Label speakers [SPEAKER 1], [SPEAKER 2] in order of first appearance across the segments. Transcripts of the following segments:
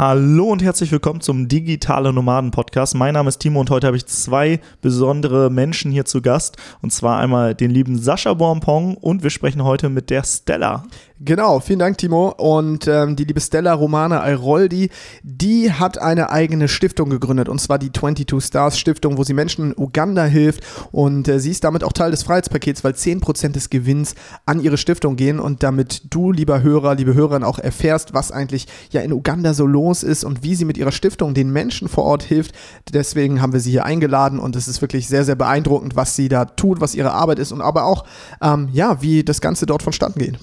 [SPEAKER 1] Hallo und herzlich willkommen zum Digitale Nomaden Podcast. Mein Name ist Timo und heute habe ich zwei besondere Menschen hier zu Gast. Und zwar einmal den lieben Sascha Bonpong und wir sprechen heute mit der Stella.
[SPEAKER 2] Genau, vielen Dank, Timo. Und ähm, die liebe Stella Romana Airoldi, die hat eine eigene Stiftung gegründet, und zwar die 22 Stars Stiftung, wo sie Menschen in Uganda hilft. Und äh, sie ist damit auch Teil des Freiheitspakets, weil 10% des Gewinns an ihre Stiftung gehen. Und damit du, lieber Hörer, liebe Hörerin, auch erfährst, was eigentlich ja in Uganda so los ist und wie sie mit ihrer Stiftung den Menschen vor Ort hilft. Deswegen haben wir sie hier eingeladen und es ist wirklich sehr, sehr beeindruckend, was sie da tut, was ihre Arbeit ist und aber auch, ähm, ja, wie das Ganze dort vonstatten geht.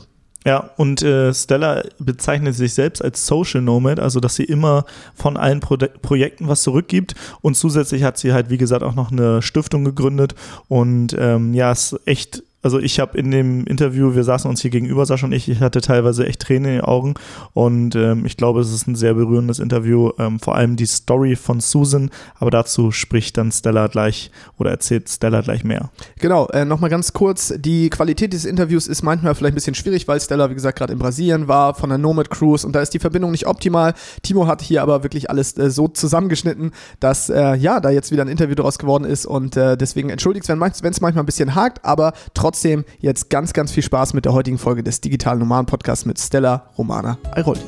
[SPEAKER 1] Ja, und äh, Stella bezeichnet sich selbst als Social Nomad, also dass sie immer von allen Pro Projekten was zurückgibt. Und zusätzlich hat sie halt, wie gesagt, auch noch eine Stiftung gegründet. Und ähm, ja, ist echt also ich habe in dem Interview, wir saßen uns hier gegenüber, Sascha und ich, ich hatte teilweise echt Tränen in den Augen. Und ähm, ich glaube, es ist ein sehr berührendes Interview, ähm, vor allem die Story von Susan, aber dazu spricht dann Stella gleich oder erzählt Stella gleich mehr.
[SPEAKER 2] Genau, äh, nochmal ganz kurz, die Qualität des Interviews ist manchmal vielleicht ein bisschen schwierig, weil Stella, wie gesagt, gerade in Brasilien war, von der Nomad Cruise. Und da ist die Verbindung nicht optimal. Timo hat hier aber wirklich alles äh, so zusammengeschnitten, dass äh, ja, da jetzt wieder ein Interview daraus geworden ist. Und äh, deswegen entschuldigt, wenn es manchmal ein bisschen hakt, aber trotzdem trotzdem jetzt ganz, ganz viel Spaß mit der heutigen Folge des Digitalen Nomaden Podcasts mit Stella Romana Airoldi.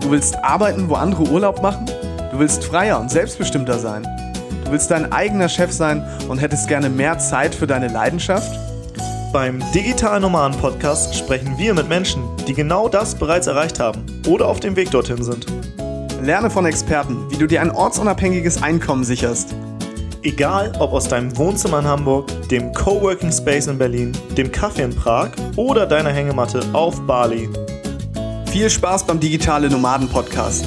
[SPEAKER 3] Du willst arbeiten, wo andere Urlaub machen? Du willst freier und selbstbestimmter sein? Du willst dein eigener Chef sein und hättest gerne mehr Zeit für deine Leidenschaft?
[SPEAKER 1] Beim Digitalen Nomaden Podcast sprechen wir mit Menschen, die genau das bereits erreicht haben oder auf dem Weg dorthin sind.
[SPEAKER 3] Lerne von Experten, wie du dir ein ortsunabhängiges Einkommen sicherst
[SPEAKER 1] Egal ob aus deinem Wohnzimmer in Hamburg, dem Coworking Space in Berlin, dem Kaffee in Prag oder deiner Hängematte auf Bali.
[SPEAKER 3] Viel Spaß beim Digitale Nomaden Podcast,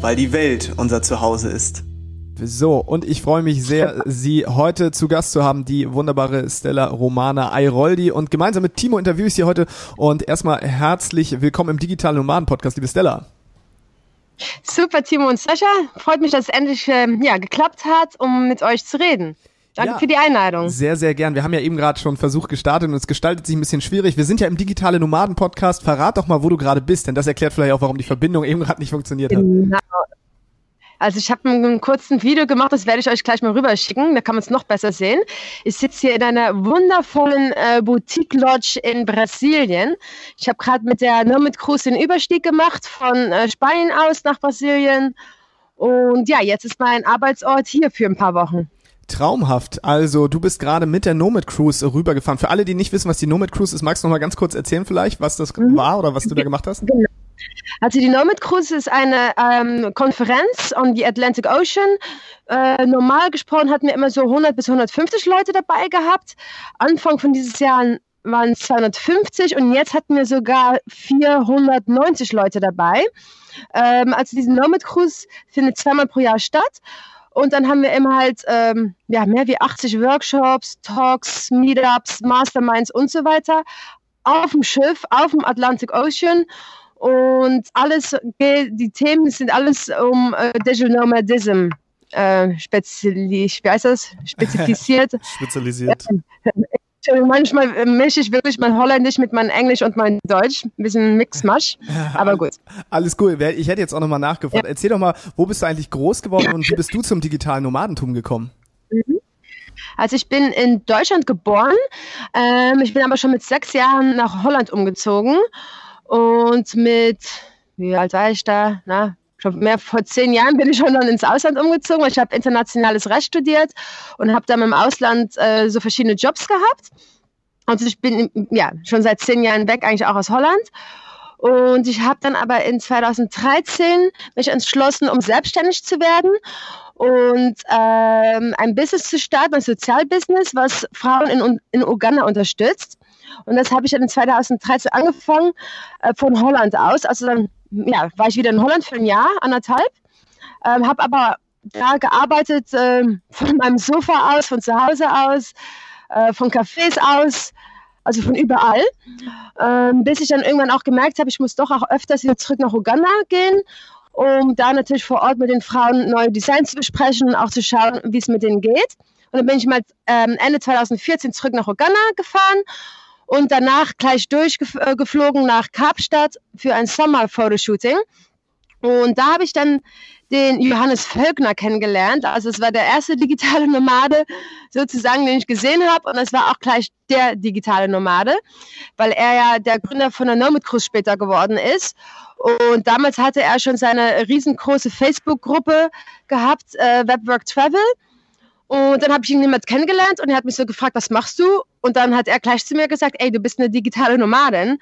[SPEAKER 3] weil die Welt unser Zuhause ist.
[SPEAKER 2] So, und ich freue mich sehr, Sie heute zu Gast zu haben, die wunderbare Stella Romana Airoldi. Und gemeinsam mit Timo interviewe ich Sie heute. Und erstmal herzlich willkommen im Digitale Nomaden Podcast, liebe Stella.
[SPEAKER 4] Super, Timo und Sascha. Freut mich, dass es endlich äh, ja, geklappt hat, um mit euch zu reden. Danke ja, für die Einladung.
[SPEAKER 2] Sehr, sehr gern. Wir haben ja eben gerade schon Versuch gestartet und es gestaltet sich ein bisschen schwierig. Wir sind ja im digitale Nomaden Podcast. Verrat doch mal, wo du gerade bist, denn das erklärt vielleicht auch, warum die Verbindung eben gerade nicht funktioniert hat. Genau.
[SPEAKER 4] Also ich habe einen kurzen Video gemacht, das werde ich euch gleich mal rüberschicken, da kann man es noch besser sehen. Ich sitze hier in einer wundervollen äh, Boutique Lodge in Brasilien. Ich habe gerade mit der Nomad Cruise den Überstieg gemacht von äh, Spanien aus nach Brasilien. Und ja, jetzt ist mein Arbeitsort hier für ein paar Wochen.
[SPEAKER 2] Traumhaft. Also, du bist gerade mit der Nomad Cruise rübergefahren. Für alle, die nicht wissen, was die Nomad Cruise ist, magst du noch mal ganz kurz erzählen vielleicht, was das mhm. war oder was du da gemacht hast? Genau.
[SPEAKER 4] Also die Nomad Cruise ist eine ähm, Konferenz on the Atlantic Ocean. Äh, normal gesprochen hatten wir immer so 100 bis 150 Leute dabei gehabt. Anfang von dieses Jahr waren es 250 und jetzt hatten wir sogar 490 Leute dabei. Ähm, also diese Nomad Cruise findet zweimal pro Jahr statt. Und dann haben wir immer halt ähm, ja, mehr wie 80 Workshops, Talks, Meetups, Masterminds und so weiter auf dem Schiff, auf dem Atlantic Ocean. Und alles die Themen sind alles um äh, Digital Nomadism äh, speziali wie heißt das? spezifiziert.
[SPEAKER 1] Spezialisiert.
[SPEAKER 4] Manchmal mische ich wirklich mein Holländisch mit meinem Englisch und mein Deutsch. Ein bisschen Mixmasch, aber gut.
[SPEAKER 2] Alles cool. Ich hätte jetzt auch nochmal nachgefragt. Ja. Erzähl doch mal, wo bist du eigentlich groß geworden und wie bist du zum digitalen Nomadentum gekommen? Mhm.
[SPEAKER 4] Also ich bin in Deutschland geboren. Ähm, ich bin aber schon mit sechs Jahren nach Holland umgezogen und mit, wie alt war ich da? Na, schon mehr vor zehn Jahren bin ich schon dann ins Ausland umgezogen, weil ich habe internationales Recht studiert und habe dann im Ausland äh, so verschiedene Jobs gehabt. Und ich bin ja schon seit zehn Jahren weg, eigentlich auch aus Holland. Und ich habe dann aber in 2013 mich entschlossen, um selbstständig zu werden und ähm, ein Business zu starten, ein Sozialbusiness, was Frauen in, in Uganda unterstützt. Und das habe ich dann in 2013 angefangen äh, von Holland aus. Also dann ja, war ich wieder in Holland für ein Jahr, anderthalb. Ähm, habe aber da gearbeitet äh, von meinem Sofa aus, von zu Hause aus, äh, von Cafés aus, also von überall. Ähm, bis ich dann irgendwann auch gemerkt habe, ich muss doch auch öfters wieder zurück nach Uganda gehen, um da natürlich vor Ort mit den Frauen neue Designs zu besprechen und auch zu schauen, wie es mit denen geht. Und dann bin ich mal ähm, Ende 2014 zurück nach Uganda gefahren und danach gleich durchgeflogen nach Kapstadt für ein Sommer-Fotoshooting. Und da habe ich dann den Johannes Völkner kennengelernt. Also es war der erste digitale Nomade sozusagen, den ich gesehen habe. Und es war auch gleich der digitale Nomade, weil er ja der Gründer von der Nomad Cruise später geworden ist. Und damals hatte er schon seine riesengroße Facebook-Gruppe gehabt, äh, Webwork Travel. Und dann habe ich ihn niemals kennengelernt und er hat mich so gefragt, was machst du? Und dann hat er gleich zu mir gesagt, ey, du bist eine digitale Nomadin.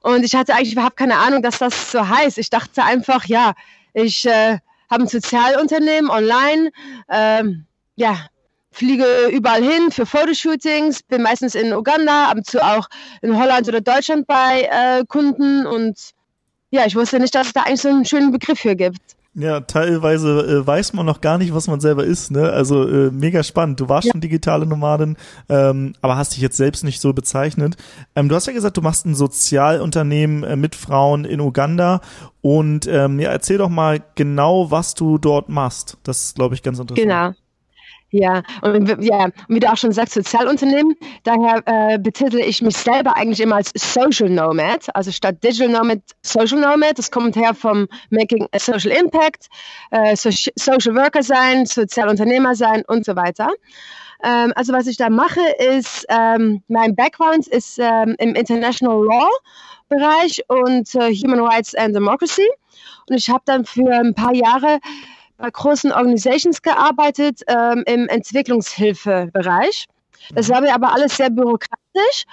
[SPEAKER 4] Und ich hatte eigentlich überhaupt keine Ahnung, dass das so heißt. Ich dachte einfach, ja, ich äh, habe ein Sozialunternehmen online, ähm, ja, fliege überall hin für Fotoshootings, bin meistens in Uganda, ab und zu auch in Holland oder Deutschland bei äh, Kunden und ja, ich wusste nicht, dass es da eigentlich so einen schönen Begriff für gibt.
[SPEAKER 1] Ja, teilweise äh, weiß man noch gar nicht, was man selber ist. Ne? Also äh, mega spannend. Du warst ja. schon digitale Nomadin, ähm, aber hast dich jetzt selbst nicht so bezeichnet. Ähm, du hast ja gesagt, du machst ein Sozialunternehmen äh, mit Frauen in Uganda. Und ähm, ja, erzähl doch mal genau, was du dort machst. Das ist, glaube ich, ganz interessant.
[SPEAKER 4] Genau. Ja, und ja, wie du auch schon sagst, Sozialunternehmen. Daher äh, betitel ich mich selber eigentlich immer als Social Nomad, also statt Digital Nomad, Social Nomad. Das kommt her vom Making a Social Impact, äh, so Social Worker sein, Sozialunternehmer sein und so weiter. Ähm, also was ich da mache, ist, ähm, mein Background ist ähm, im International Law Bereich und äh, Human Rights and Democracy. Und ich habe dann für ein paar Jahre bei großen Organisations gearbeitet ähm, im Entwicklungshilfebereich. Das war mir aber alles sehr bürokratisch.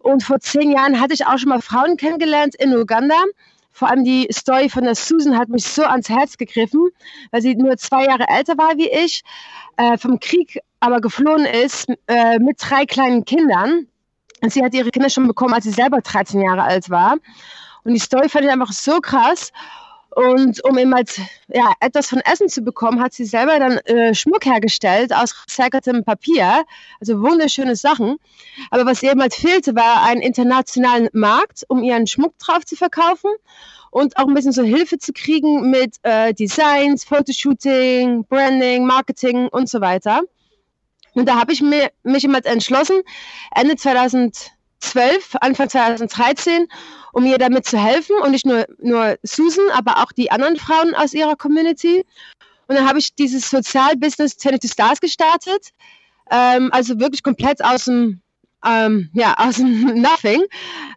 [SPEAKER 4] Und vor zehn Jahren hatte ich auch schon mal Frauen kennengelernt in Uganda. Vor allem die Story von der Susan hat mich so ans Herz gegriffen, weil sie nur zwei Jahre älter war wie ich, äh, vom Krieg aber geflohen ist äh, mit drei kleinen Kindern. Und sie hat ihre Kinder schon bekommen, als sie selber 13 Jahre alt war. Und die Story fand ich einfach so krass. Und um eben halt ja, etwas von Essen zu bekommen, hat sie selber dann äh, Schmuck hergestellt aus recyceltem Papier. Also wunderschöne Sachen. Aber was ihr eben halt fehlte, war ein internationalen Markt, um ihren Schmuck drauf zu verkaufen und auch ein bisschen so Hilfe zu kriegen mit äh, Designs, Fotoshooting, Branding, Marketing und so weiter. Und da habe ich mir, mich immer entschlossen, Ende 2012, Anfang 2013, um ihr damit zu helfen. Und nicht nur, nur Susan, aber auch die anderen Frauen aus ihrer Community. Und dann habe ich dieses Sozialbusiness 22 Stars gestartet, ähm, also wirklich komplett aus dem, ähm, ja, aus dem Nothing,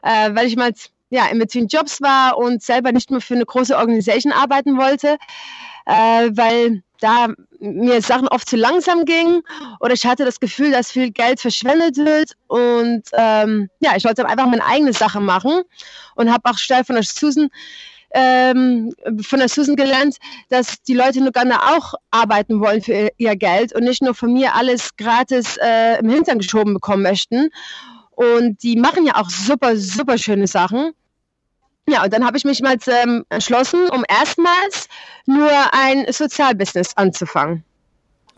[SPEAKER 4] äh, weil ich mal ja, in between Jobs war und selber nicht mehr für eine große Organisation arbeiten wollte, äh, weil da mir Sachen oft zu langsam gingen oder ich hatte das Gefühl, dass viel Geld verschwendet wird und ähm, ja, ich wollte einfach meine eigene Sache machen und habe auch schnell von der Susan ähm, von der Susan gelernt, dass die Leute in Uganda auch arbeiten wollen für ihr Geld und nicht nur von mir alles gratis äh, im Hintern geschoben bekommen möchten. Und die machen ja auch super, super schöne Sachen. Ja, und dann habe ich mich mal ähm, entschlossen, um erstmals nur ein Sozialbusiness anzufangen.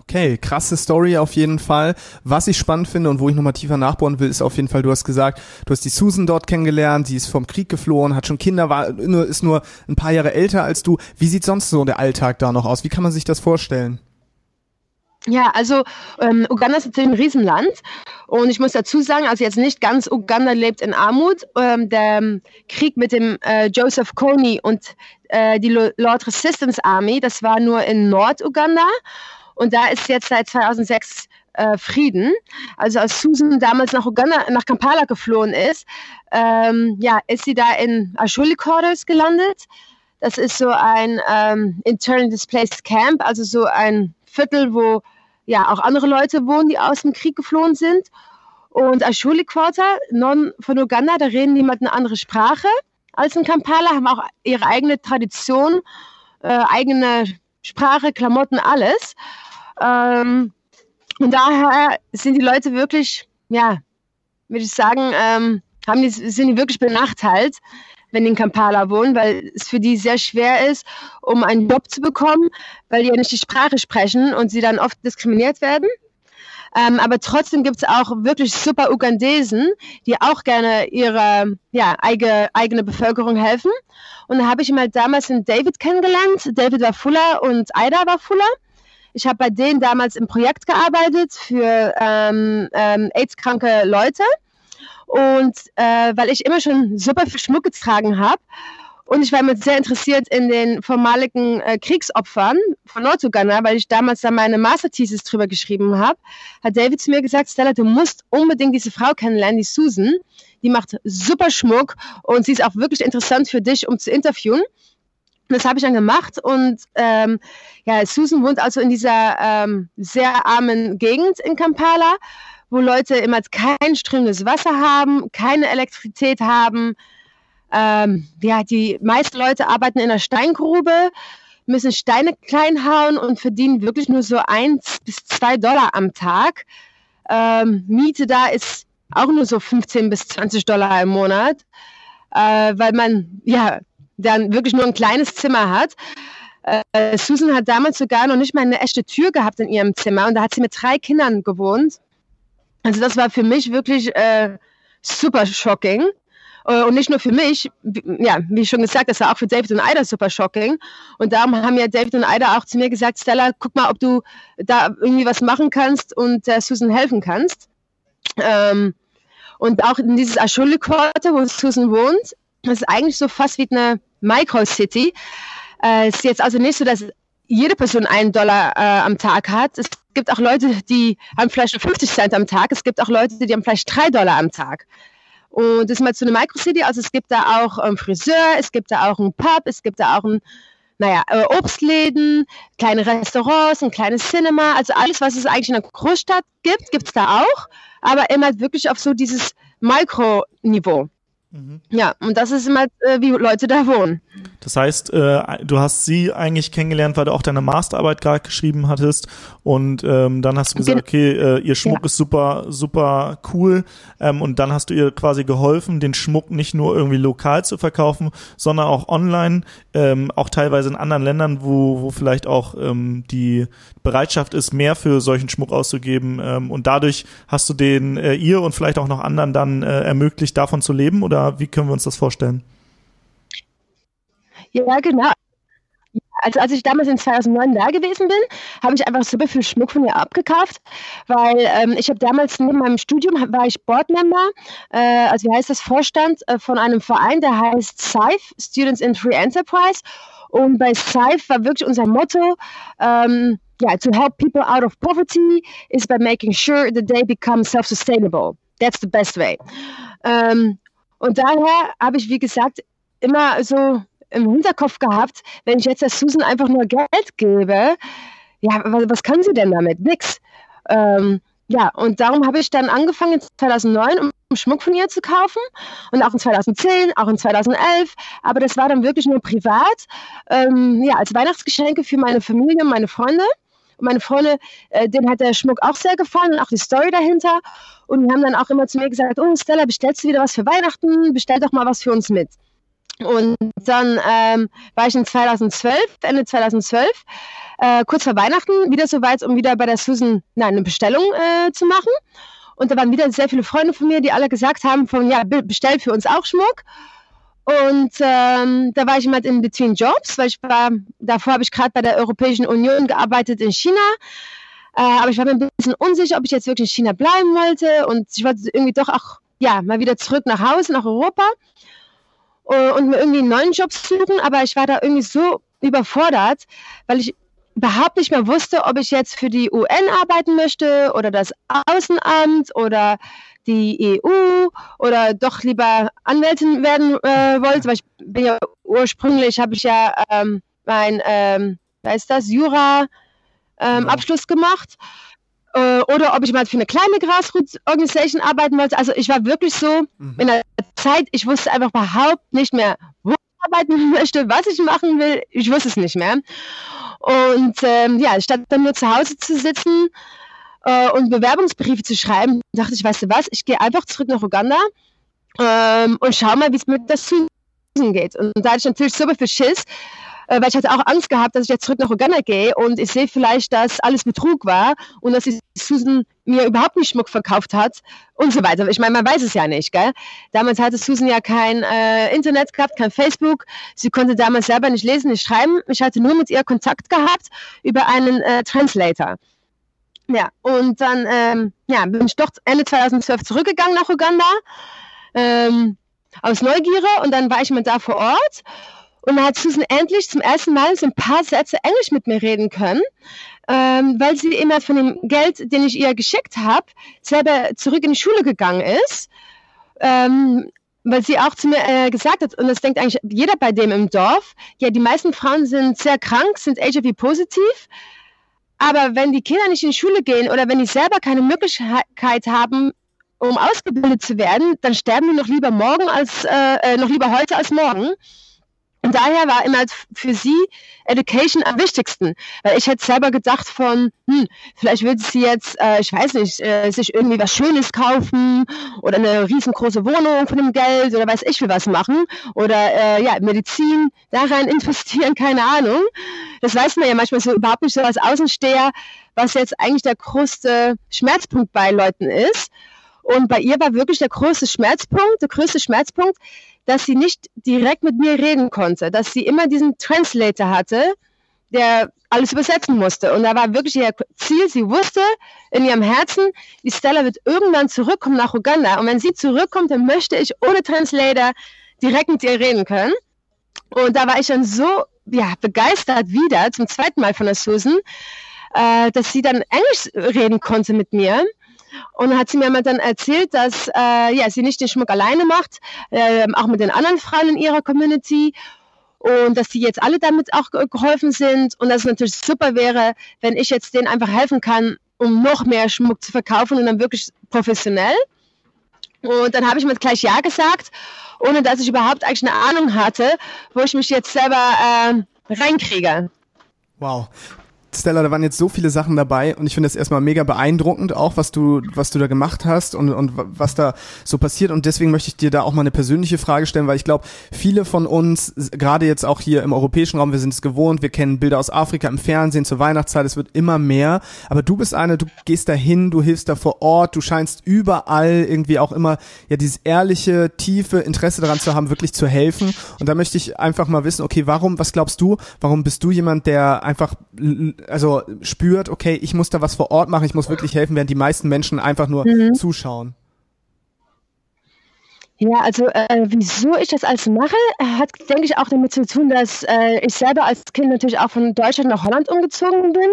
[SPEAKER 2] Okay, krasse Story auf jeden Fall. Was ich spannend finde und wo ich nochmal tiefer nachbohren will, ist auf jeden Fall, du hast gesagt, du hast die Susan dort kennengelernt, sie ist vom Krieg geflohen, hat schon Kinder, war, ist nur ein paar Jahre älter als du. Wie sieht sonst so der Alltag da noch aus? Wie kann man sich das vorstellen?
[SPEAKER 4] Ja, also ähm, Uganda ist natürlich ein Riesenland und ich muss dazu sagen, also jetzt nicht ganz Uganda lebt in Armut. Ähm, der ähm, Krieg mit dem äh, Joseph Kony und äh, die Lord Resistance Army, das war nur in Nord-Uganda und da ist jetzt seit 2006 äh, Frieden. Also als Susan damals nach Uganda, nach Kampala geflohen ist, ähm, ja, ist sie da in Ashuli Quarters gelandet. Das ist so ein ähm, Internally Displaced Camp, also so ein Viertel, wo ja auch andere Leute wohnen, die aus dem Krieg geflohen sind. Und Ashuli Quarter, Norden von Uganda, da reden die eine andere Sprache als in Kampala, haben auch ihre eigene Tradition, äh, eigene Sprache, Klamotten, alles. Ähm, und daher sind die Leute wirklich, ja, würde ich sagen, ähm, haben die, sind die wirklich benachteiligt wenn die in Kampala wohnen, weil es für die sehr schwer ist, um einen Job zu bekommen, weil die ja nicht die Sprache sprechen und sie dann oft diskriminiert werden. Ähm, aber trotzdem gibt es auch wirklich super Ugandesen, die auch gerne ihre ja, eigene, eigene Bevölkerung helfen. Und da habe ich mal damals den David kennengelernt. David war Fuller und Aida war Fuller. Ich habe bei denen damals im Projekt gearbeitet für ähm, ähm, AIDS-kranke Leute. Und äh, weil ich immer schon super viel Schmuck getragen habe, und ich war immer sehr interessiert in den vormaligen äh, Kriegsopfern von Norduganda, weil ich damals da meine Masterthesis drüber geschrieben habe, hat David zu mir gesagt, Stella, du musst unbedingt diese Frau kennenlernen, die Susan. Die macht super Schmuck und sie ist auch wirklich interessant für dich, um zu interviewen. Das habe ich dann gemacht und ähm, ja, Susan wohnt also in dieser ähm, sehr armen Gegend in Kampala, wo Leute immer kein strömendes Wasser haben, keine Elektrizität haben, ähm, ja, die meisten Leute arbeiten in einer Steingrube, müssen Steine klein hauen und verdienen wirklich nur so eins bis zwei Dollar am Tag. Ähm, Miete da ist auch nur so 15 bis 20 Dollar im Monat, äh, weil man ja dann wirklich nur ein kleines Zimmer hat. Äh, Susan hat damals sogar noch nicht mal eine echte Tür gehabt in ihrem Zimmer und da hat sie mit drei Kindern gewohnt. Also das war für mich wirklich äh, super shocking. Äh, und nicht nur für mich, ja, wie schon gesagt, das war auch für David und Ida super shocking. Und darum haben ja David und Ida auch zu mir gesagt, Stella, guck mal, ob du da irgendwie was machen kannst und äh, Susan helfen kannst. Ähm, und auch in dieses Ashuli Quarter, wo Susan wohnt, das ist eigentlich so fast wie eine Micro-City. Äh, ist jetzt also nicht so, dass jede Person einen Dollar äh, am Tag hat. Es gibt auch Leute, die haben vielleicht nur 50 Cent am Tag. Es gibt auch Leute, die haben vielleicht drei Dollar am Tag. Und das ist mal zu einer Microcity, also es gibt da auch einen Friseur, es gibt da auch einen Pub, es gibt da auch ein, naja, äh, Obstläden, kleine Restaurants, ein kleines Cinema, also alles, was es eigentlich in einer Großstadt gibt, gibt es da auch, aber immer wirklich auf so dieses Mikroniveau. Mhm. Ja, und das ist immer, äh, wie Leute da wohnen.
[SPEAKER 1] Das heißt, äh, du hast sie eigentlich kennengelernt, weil du auch deine Masterarbeit gerade geschrieben hattest und ähm, dann hast du gesagt, okay, äh, ihr Schmuck ja. ist super, super cool ähm, und dann hast du ihr quasi geholfen, den Schmuck nicht nur irgendwie lokal zu verkaufen, sondern auch online, ähm, auch teilweise in anderen Ländern, wo, wo vielleicht auch ähm, die Bereitschaft ist, mehr für solchen Schmuck auszugeben ähm, und dadurch hast du den äh, ihr und vielleicht auch noch anderen dann äh, ermöglicht, davon zu leben oder wie können wir uns das vorstellen?
[SPEAKER 4] Ja, genau. Also als ich damals in 2009 da gewesen bin, habe ich einfach super viel Schmuck von ihr abgekauft, weil ähm, ich habe damals neben meinem Studium war ich Boardmember, äh, also wie heißt das Vorstand äh, von einem Verein, der heißt SIFE, Students in Free Enterprise. Und bei SIFE war wirklich unser Motto, ähm, yeah, to help people out of poverty is by making sure that they become self-sustainable. That's the best way. Ähm, und daher habe ich, wie gesagt, immer so im Hinterkopf gehabt, wenn ich jetzt der Susan einfach nur Geld gebe, ja, was, was kann sie denn damit? Nix. Ähm, ja, und darum habe ich dann angefangen 2009, um Schmuck von ihr zu kaufen und auch in 2010, auch in 2011, aber das war dann wirklich nur privat, ähm, ja, als Weihnachtsgeschenke für meine Familie und meine Freunde. Und meine Freunde, äh, denen hat der Schmuck auch sehr gefallen und auch die Story dahinter. Und die haben dann auch immer zu mir gesagt, oh Stella, bestellst du wieder was für Weihnachten? Bestell doch mal was für uns mit. Und dann ähm, war ich in 2012, Ende 2012, äh, kurz vor Weihnachten, wieder so weit, um wieder bei der Susan nein, eine Bestellung äh, zu machen. Und da waren wieder sehr viele Freunde von mir, die alle gesagt haben, von ja, bestell für uns auch Schmuck. Und ähm, da war ich immer in Between Jobs, weil ich war, davor habe ich gerade bei der Europäischen Union gearbeitet in China. Äh, aber ich war mir ein bisschen unsicher, ob ich jetzt wirklich in China bleiben wollte. Und ich wollte irgendwie doch auch, ja, mal wieder zurück nach Hause, nach Europa. Uh, und mir irgendwie einen neuen Job suchen. Aber ich war da irgendwie so überfordert, weil ich überhaupt nicht mehr wusste, ob ich jetzt für die UN arbeiten möchte oder das Außenamt oder die EU oder doch lieber Anwältin werden äh, wollte, weil ich bin ja ursprünglich, habe ich ja ähm, mein, ähm, wer ist das, Jura ähm. Abschluss gemacht. Äh, oder ob ich mal für eine kleine Grassroots-Organisation arbeiten wollte. Also ich war wirklich so mhm. in der Zeit, ich wusste einfach überhaupt nicht mehr, wo ich arbeiten möchte, was ich machen will. Ich wusste es nicht mehr. Und ähm, ja, statt dann nur zu Hause zu sitzen äh, und Bewerbungsbriefe zu schreiben, dachte ich, weißt du was, ich gehe einfach zurück nach Uganda ähm, und schau mal, wie es mit der Susan geht. Und da hatte ich natürlich super viel Schiss, äh, weil ich hatte auch Angst gehabt, dass ich jetzt zurück nach Uganda gehe und ich sehe vielleicht, dass alles Betrug war und dass die Susan mir überhaupt nicht Schmuck verkauft hat und so weiter. Ich meine, man weiß es ja nicht, gell? Damals hatte Susan ja kein äh, Internet gehabt, kein Facebook. Sie konnte damals selber nicht lesen, nicht schreiben. Ich hatte nur mit ihr Kontakt gehabt über einen äh, Translator. Ja, und dann ähm, ja, bin ich doch Ende 2012 zurückgegangen nach Uganda ähm, aus Neugierde. Und dann war ich mal da vor Ort. Und dann hat Susan endlich zum ersten Mal so ein paar Sätze Englisch mit mir reden können, ähm, weil sie immer von dem Geld, den ich ihr geschickt habe, selber zurück in die Schule gegangen ist. Ähm, weil sie auch zu mir äh, gesagt hat, und das denkt eigentlich jeder bei dem im Dorf, ja, die meisten Frauen sind sehr krank, sind HIV-positiv, aber wenn die Kinder nicht in die Schule gehen oder wenn die selber keine Möglichkeit haben, um ausgebildet zu werden, dann sterben die noch lieber morgen als äh, äh noch lieber heute als morgen. Und daher war immer für sie Education am wichtigsten. Weil ich hätte selber gedacht von, hm, vielleicht würde sie jetzt, äh, ich weiß nicht, äh, sich irgendwie was Schönes kaufen oder eine riesengroße Wohnung von dem Geld oder weiß ich will was machen oder äh, ja, Medizin da rein investieren, keine Ahnung. Das weiß man ja manchmal so überhaupt nicht so als Außensteher, was jetzt eigentlich der größte Schmerzpunkt bei Leuten ist. Und bei ihr war wirklich der größte Schmerzpunkt, der größte Schmerzpunkt, dass sie nicht direkt mit mir reden konnte, dass sie immer diesen Translator hatte, der alles übersetzen musste. Und da war wirklich ihr Ziel, sie wusste in ihrem Herzen, die Stella wird irgendwann zurückkommen nach Uganda. Und wenn sie zurückkommt, dann möchte ich ohne Translator direkt mit ihr reden können. Und da war ich dann so ja, begeistert wieder, zum zweiten Mal von der Susan, äh, dass sie dann Englisch reden konnte mit mir. Und hat sie mir dann erzählt, dass äh, ja, sie nicht den Schmuck alleine macht, äh, auch mit den anderen Frauen in ihrer Community und dass die jetzt alle damit auch geholfen sind und dass es natürlich super wäre, wenn ich jetzt denen einfach helfen kann, um noch mehr Schmuck zu verkaufen und dann wirklich professionell. Und dann habe ich mir gleich Ja gesagt, ohne dass ich überhaupt eigentlich eine Ahnung hatte, wo ich mich jetzt selber äh, reinkriege.
[SPEAKER 2] Wow. Stella, da waren jetzt so viele Sachen dabei und ich finde es erstmal mega beeindruckend, auch was du, was du da gemacht hast und, und was da so passiert. Und deswegen möchte ich dir da auch mal eine persönliche Frage stellen, weil ich glaube, viele von uns, gerade jetzt auch hier im europäischen Raum, wir sind es gewohnt, wir kennen Bilder aus Afrika im Fernsehen zur Weihnachtszeit, es wird immer mehr. Aber du bist eine, du gehst dahin, du hilfst da vor Ort, du scheinst überall irgendwie auch immer ja dieses ehrliche, tiefe Interesse daran zu haben, wirklich zu helfen. Und da möchte ich einfach mal wissen, okay, warum, was glaubst du, warum bist du jemand, der einfach also spürt, okay, ich muss da was vor Ort machen, ich muss wirklich helfen, während die meisten Menschen einfach nur mhm. zuschauen.
[SPEAKER 4] Ja, also äh, wieso ich das alles mache, hat, denke ich, auch damit zu tun, dass äh, ich selber als Kind natürlich auch von Deutschland nach Holland umgezogen bin.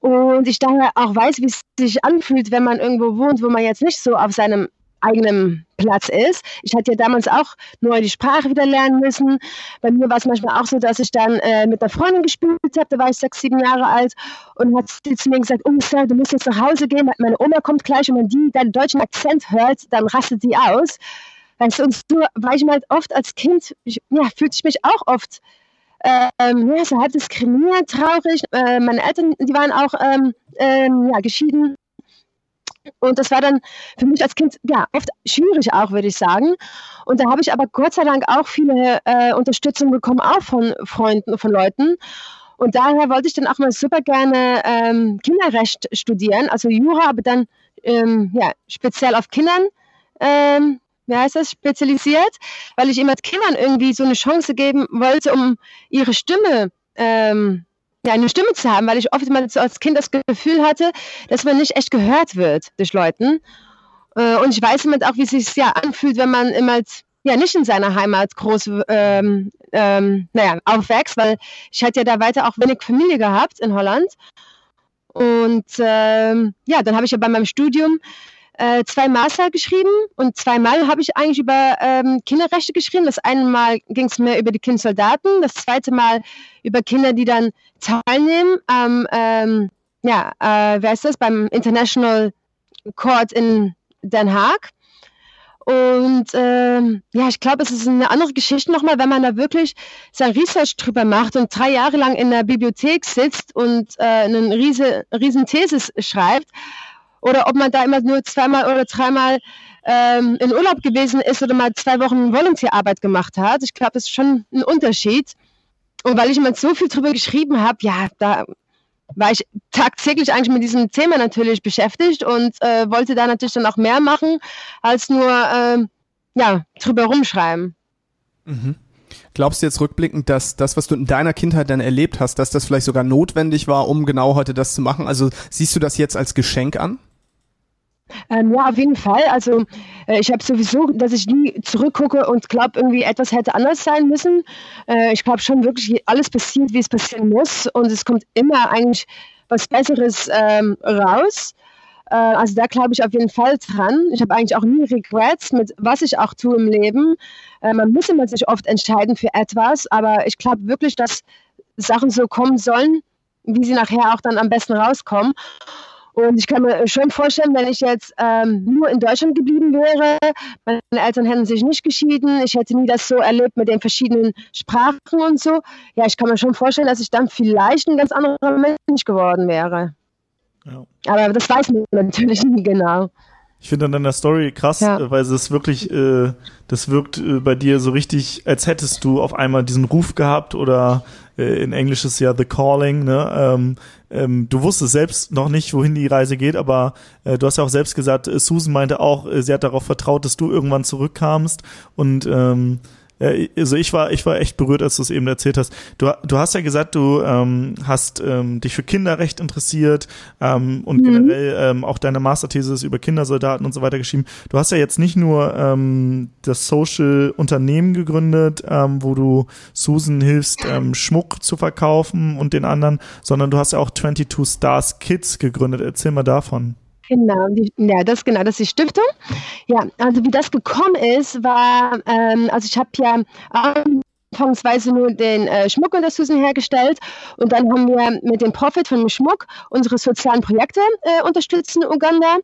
[SPEAKER 4] Und ich daher auch weiß, wie es sich anfühlt, wenn man irgendwo wohnt, wo man jetzt nicht so auf seinem eigenen Platz ist. Ich hatte ja damals auch neu die Sprache wieder lernen müssen. Bei mir war es manchmal auch so, dass ich dann äh, mit einer Freundin gespielt habe, da war ich sechs, sieben Jahre alt und hat sie zu mir gesagt, oh Sir, du musst jetzt nach Hause gehen, meine Oma kommt gleich und wenn die deinen deutschen Akzent hört, dann rastet sie aus. Weißt du, so war ich mal halt oft als Kind, ich, ja, fühlte ich mich auch oft ähm, ja, so halb diskriminiert, traurig. Äh, meine Eltern, die waren auch ähm, ähm, ja, geschieden. Und das war dann für mich als Kind ja oft schwierig auch, würde ich sagen. Und da habe ich aber Gott sei Dank auch viele äh, Unterstützung bekommen, auch von Freunden, von Leuten. Und daher wollte ich dann auch mal super gerne ähm, Kinderrecht studieren, also Jura, aber dann ähm, ja, speziell auf Kindern, ähm, wie heißt das, spezialisiert, weil ich immer Kindern irgendwie so eine Chance geben wollte, um ihre Stimme ähm, ja, eine Stimme zu haben, weil ich oft mal so als Kind das Gefühl hatte, dass man nicht echt gehört wird durch Leuten. Äh, und ich weiß immer auch, wie es sich ja anfühlt, wenn man immer ja nicht in seiner Heimat groß ähm, ähm, naja, aufwächst, weil ich hatte ja da weiter auch wenig Familie gehabt in Holland. Und ähm, ja, dann habe ich ja bei meinem Studium äh, zwei Master geschrieben und zweimal habe ich eigentlich über ähm, Kinderrechte geschrieben. Das eine Mal ging es mehr über die Kindsoldaten, das zweite Mal über Kinder, die dann teilnehmen am, ähm, ja, äh, wer ist das, beim International Court in Den Haag. Und ähm, ja, ich glaube, es ist eine andere Geschichte nochmal, wenn man da wirklich sein Research drüber macht und drei Jahre lang in der Bibliothek sitzt und äh, eine riese, riesen Thesis schreibt oder ob man da immer nur zweimal oder dreimal ähm, in Urlaub gewesen ist oder mal zwei Wochen Volontärarbeit gemacht hat. Ich glaube, das ist schon ein Unterschied. Und weil ich immer so viel drüber geschrieben habe, ja, da war ich tagtäglich eigentlich mit diesem Thema natürlich beschäftigt und äh, wollte da natürlich dann auch mehr machen, als nur äh, ja, drüber rumschreiben.
[SPEAKER 2] Mhm. Glaubst du jetzt rückblickend, dass das, was du in deiner Kindheit dann erlebt hast, dass das vielleicht sogar notwendig war, um genau heute das zu machen? Also siehst du das jetzt als Geschenk an?
[SPEAKER 4] Ähm, ja, auf jeden Fall. Also äh, ich habe sowieso, dass ich nie zurückgucke und glaube, irgendwie etwas hätte anders sein müssen. Äh, ich glaube schon wirklich, alles passiert, wie es passieren muss und es kommt immer eigentlich was Besseres ähm, raus. Äh, also da glaube ich auf jeden Fall dran. Ich habe eigentlich auch nie Regrets mit was ich auch tue im Leben. Äh, man muss immer sich oft entscheiden für etwas, aber ich glaube wirklich, dass Sachen so kommen sollen, wie sie nachher auch dann am besten rauskommen. Und ich kann mir schon vorstellen, wenn ich jetzt ähm, nur in Deutschland geblieben wäre, meine Eltern hätten sich nicht geschieden, ich hätte nie das so erlebt mit den verschiedenen Sprachen und so. Ja, ich kann mir schon vorstellen, dass ich dann vielleicht ein ganz anderer Mensch geworden wäre. Ja. Aber das weiß man natürlich nie genau.
[SPEAKER 1] Ich finde an deiner Story krass, ja. Äh, weil es wirklich, äh, das wirkt äh, bei dir so richtig, als hättest du auf einmal diesen Ruf gehabt oder äh, in Englisch ist ja The Calling, ne? Ähm, ähm, du wusstest selbst noch nicht, wohin die Reise geht, aber äh, du hast ja auch selbst gesagt, äh, Susan meinte auch, sie hat darauf vertraut, dass du irgendwann zurückkamst und ähm, also ich war, ich war echt berührt, als du es eben erzählt hast. Du, du hast ja gesagt, du ähm, hast ähm, dich für Kinderrecht interessiert ähm, und mhm. generell ähm, auch deine Masterthese ist über Kindersoldaten und so weiter geschrieben. Du hast ja jetzt nicht nur ähm, das Social Unternehmen gegründet, ähm, wo du Susan hilfst, ähm, Schmuck zu verkaufen und den anderen, sondern du hast ja auch 22 Stars Kids gegründet. Erzähl mal davon.
[SPEAKER 4] Genau, die, ja, das genau, das ist die Stiftung. Ja, also wie das gekommen ist, war, ähm, also ich habe ja anfangsweise nur den äh, Schmuck unter Susan hergestellt und dann haben wir mit dem Profit von dem Schmuck unsere sozialen Projekte äh, unterstützt in Uganda.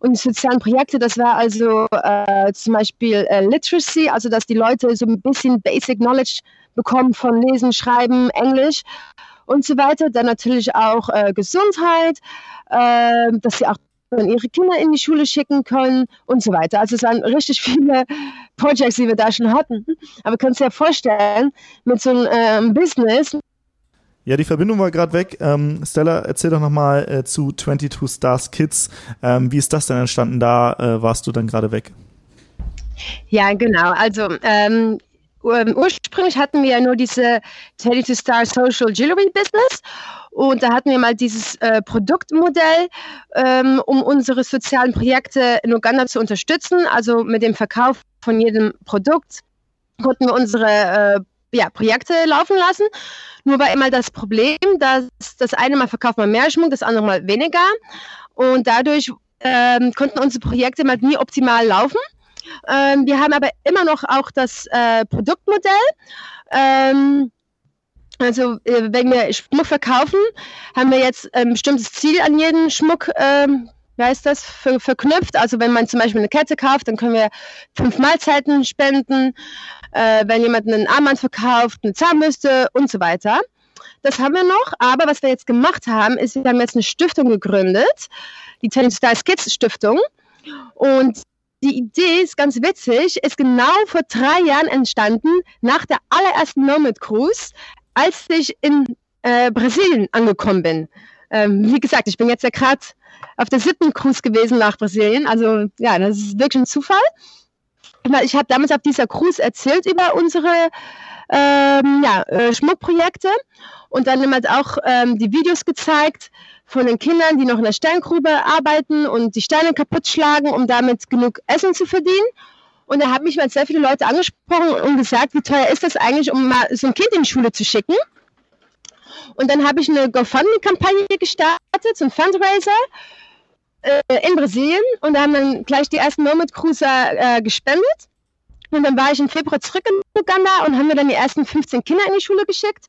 [SPEAKER 4] Und die sozialen Projekte, das war also äh, zum Beispiel äh, Literacy, also dass die Leute so ein bisschen Basic Knowledge bekommen von Lesen, Schreiben, Englisch und so weiter. Dann natürlich auch äh, Gesundheit, äh, dass sie auch ihre Kinder in die Schule schicken können und so weiter. Also es waren richtig viele Projects, die wir da schon hatten. Aber kannst dir ja vorstellen, mit so einem ähm, Business.
[SPEAKER 1] Ja, die Verbindung war gerade weg. Ähm, Stella, erzähl doch nochmal äh, zu 22 Stars Kids. Ähm, wie ist das denn entstanden? Da äh, warst du dann gerade weg.
[SPEAKER 4] Ja, genau. Also ähm, ursprünglich hatten wir ja nur diese 22 Star Social Jewelry Business und da hatten wir mal dieses äh, Produktmodell, ähm, um unsere sozialen Projekte in Uganda zu unterstützen. Also mit dem Verkauf von jedem Produkt konnten wir unsere äh, ja, Projekte laufen lassen. Nur war immer das Problem, dass das eine Mal verkauft man mehr Schmuck, das andere mal weniger. Und dadurch ähm, konnten unsere Projekte mal nie optimal laufen. Ähm, wir haben aber immer noch auch das äh, Produktmodell. Ähm, also äh, wenn wir Schmuck verkaufen, haben wir jetzt ein bestimmtes Ziel an jeden Schmuck, ähm, wie heißt das, ver verknüpft. Also wenn man zum Beispiel eine Kette kauft, dann können wir fünf Mahlzeiten spenden. Äh, wenn jemand einen Armband verkauft, eine Zahnbürste und so weiter. Das haben wir noch, aber was wir jetzt gemacht haben, ist, wir haben jetzt eine Stiftung gegründet, die Tennis Stars Kids Stiftung. Und die Idee ist ganz witzig, ist genau vor drei Jahren entstanden, nach der allerersten Nomad Cruise als ich in äh, Brasilien angekommen bin, ähm, wie gesagt, ich bin jetzt ja gerade auf der siebten Cruise gewesen nach Brasilien. Also ja, das ist wirklich ein Zufall. Ich habe damals auf dieser Cruise erzählt über unsere ähm, ja, äh, Schmuckprojekte und dann immer auch ähm, die Videos gezeigt von den Kindern, die noch in der Steingrube arbeiten und die Steine kaputt schlagen, um damit genug Essen zu verdienen. Und da haben mich mal sehr viele Leute angesprochen und gesagt, wie teuer ist das eigentlich, um mal so ein Kind in die Schule zu schicken. Und dann habe ich eine GoFundMe-Kampagne gestartet, so ein Fundraiser äh, in Brasilien. Und da haben dann gleich die ersten Nomad Cruiser äh, gespendet. Und dann war ich im Februar zurück in Uganda und haben wir dann die ersten 15 Kinder in die Schule geschickt.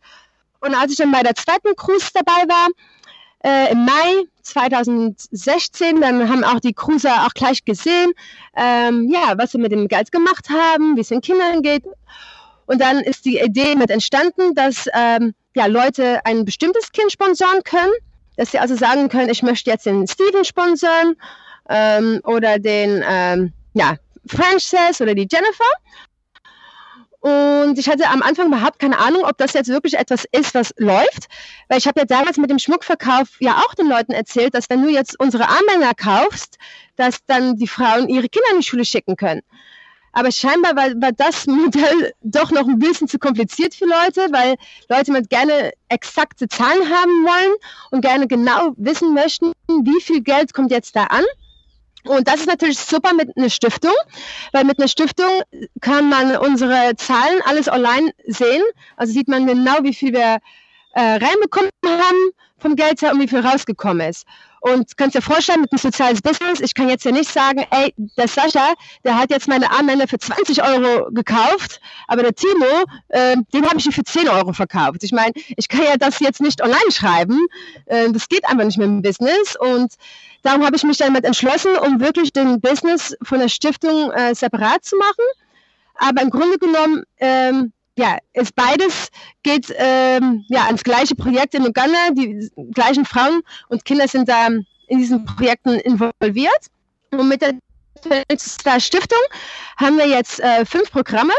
[SPEAKER 4] Und als ich dann bei der zweiten Cruise dabei war, äh, im Mai 2016. Dann haben auch die Cruiser auch gleich gesehen, ähm, ja, was sie mit dem Geld gemacht haben, wie es den Kindern geht. Und dann ist die Idee mit entstanden, dass ähm, ja, Leute ein bestimmtes Kind sponsoren können, dass sie also sagen können, ich möchte jetzt den Steven sponsoren ähm, oder den ähm, ja, Frances oder die Jennifer. Und ich hatte am Anfang überhaupt keine Ahnung, ob das jetzt wirklich etwas ist, was läuft. Weil ich habe ja damals mit dem Schmuckverkauf ja auch den Leuten erzählt, dass wenn du jetzt unsere Armbänder kaufst, dass dann die Frauen ihre Kinder in die Schule schicken können. Aber scheinbar war, war das Modell doch noch ein bisschen zu kompliziert für Leute, weil Leute mit gerne exakte Zahlen haben wollen und gerne genau wissen möchten, wie viel Geld kommt jetzt da an. Und das ist natürlich super mit einer Stiftung, weil mit einer Stiftung kann man unsere Zahlen alles online sehen. Also sieht man genau, wie viel wir äh, reinbekommen haben vom Geld her und wie viel rausgekommen ist. Und kannst dir vorstellen, mit einem soziales Business, ich kann jetzt ja nicht sagen, ey, der Sascha, der hat jetzt meine Armbänder für 20 Euro gekauft, aber der Timo, äh, den habe ich für 10 Euro verkauft. Ich meine, ich kann ja das jetzt nicht online schreiben. Äh, das geht einfach nicht mit dem Business. Und darum habe ich mich damit entschlossen, um wirklich den Business von der Stiftung äh, separat zu machen. Aber im Grunde genommen, ähm, ja, ist beides geht ähm, ja ans gleiche Projekt in Uganda. Die gleichen Frauen und Kinder sind da in diesen Projekten involviert. Und mit der Stiftung haben wir jetzt äh, fünf Programme.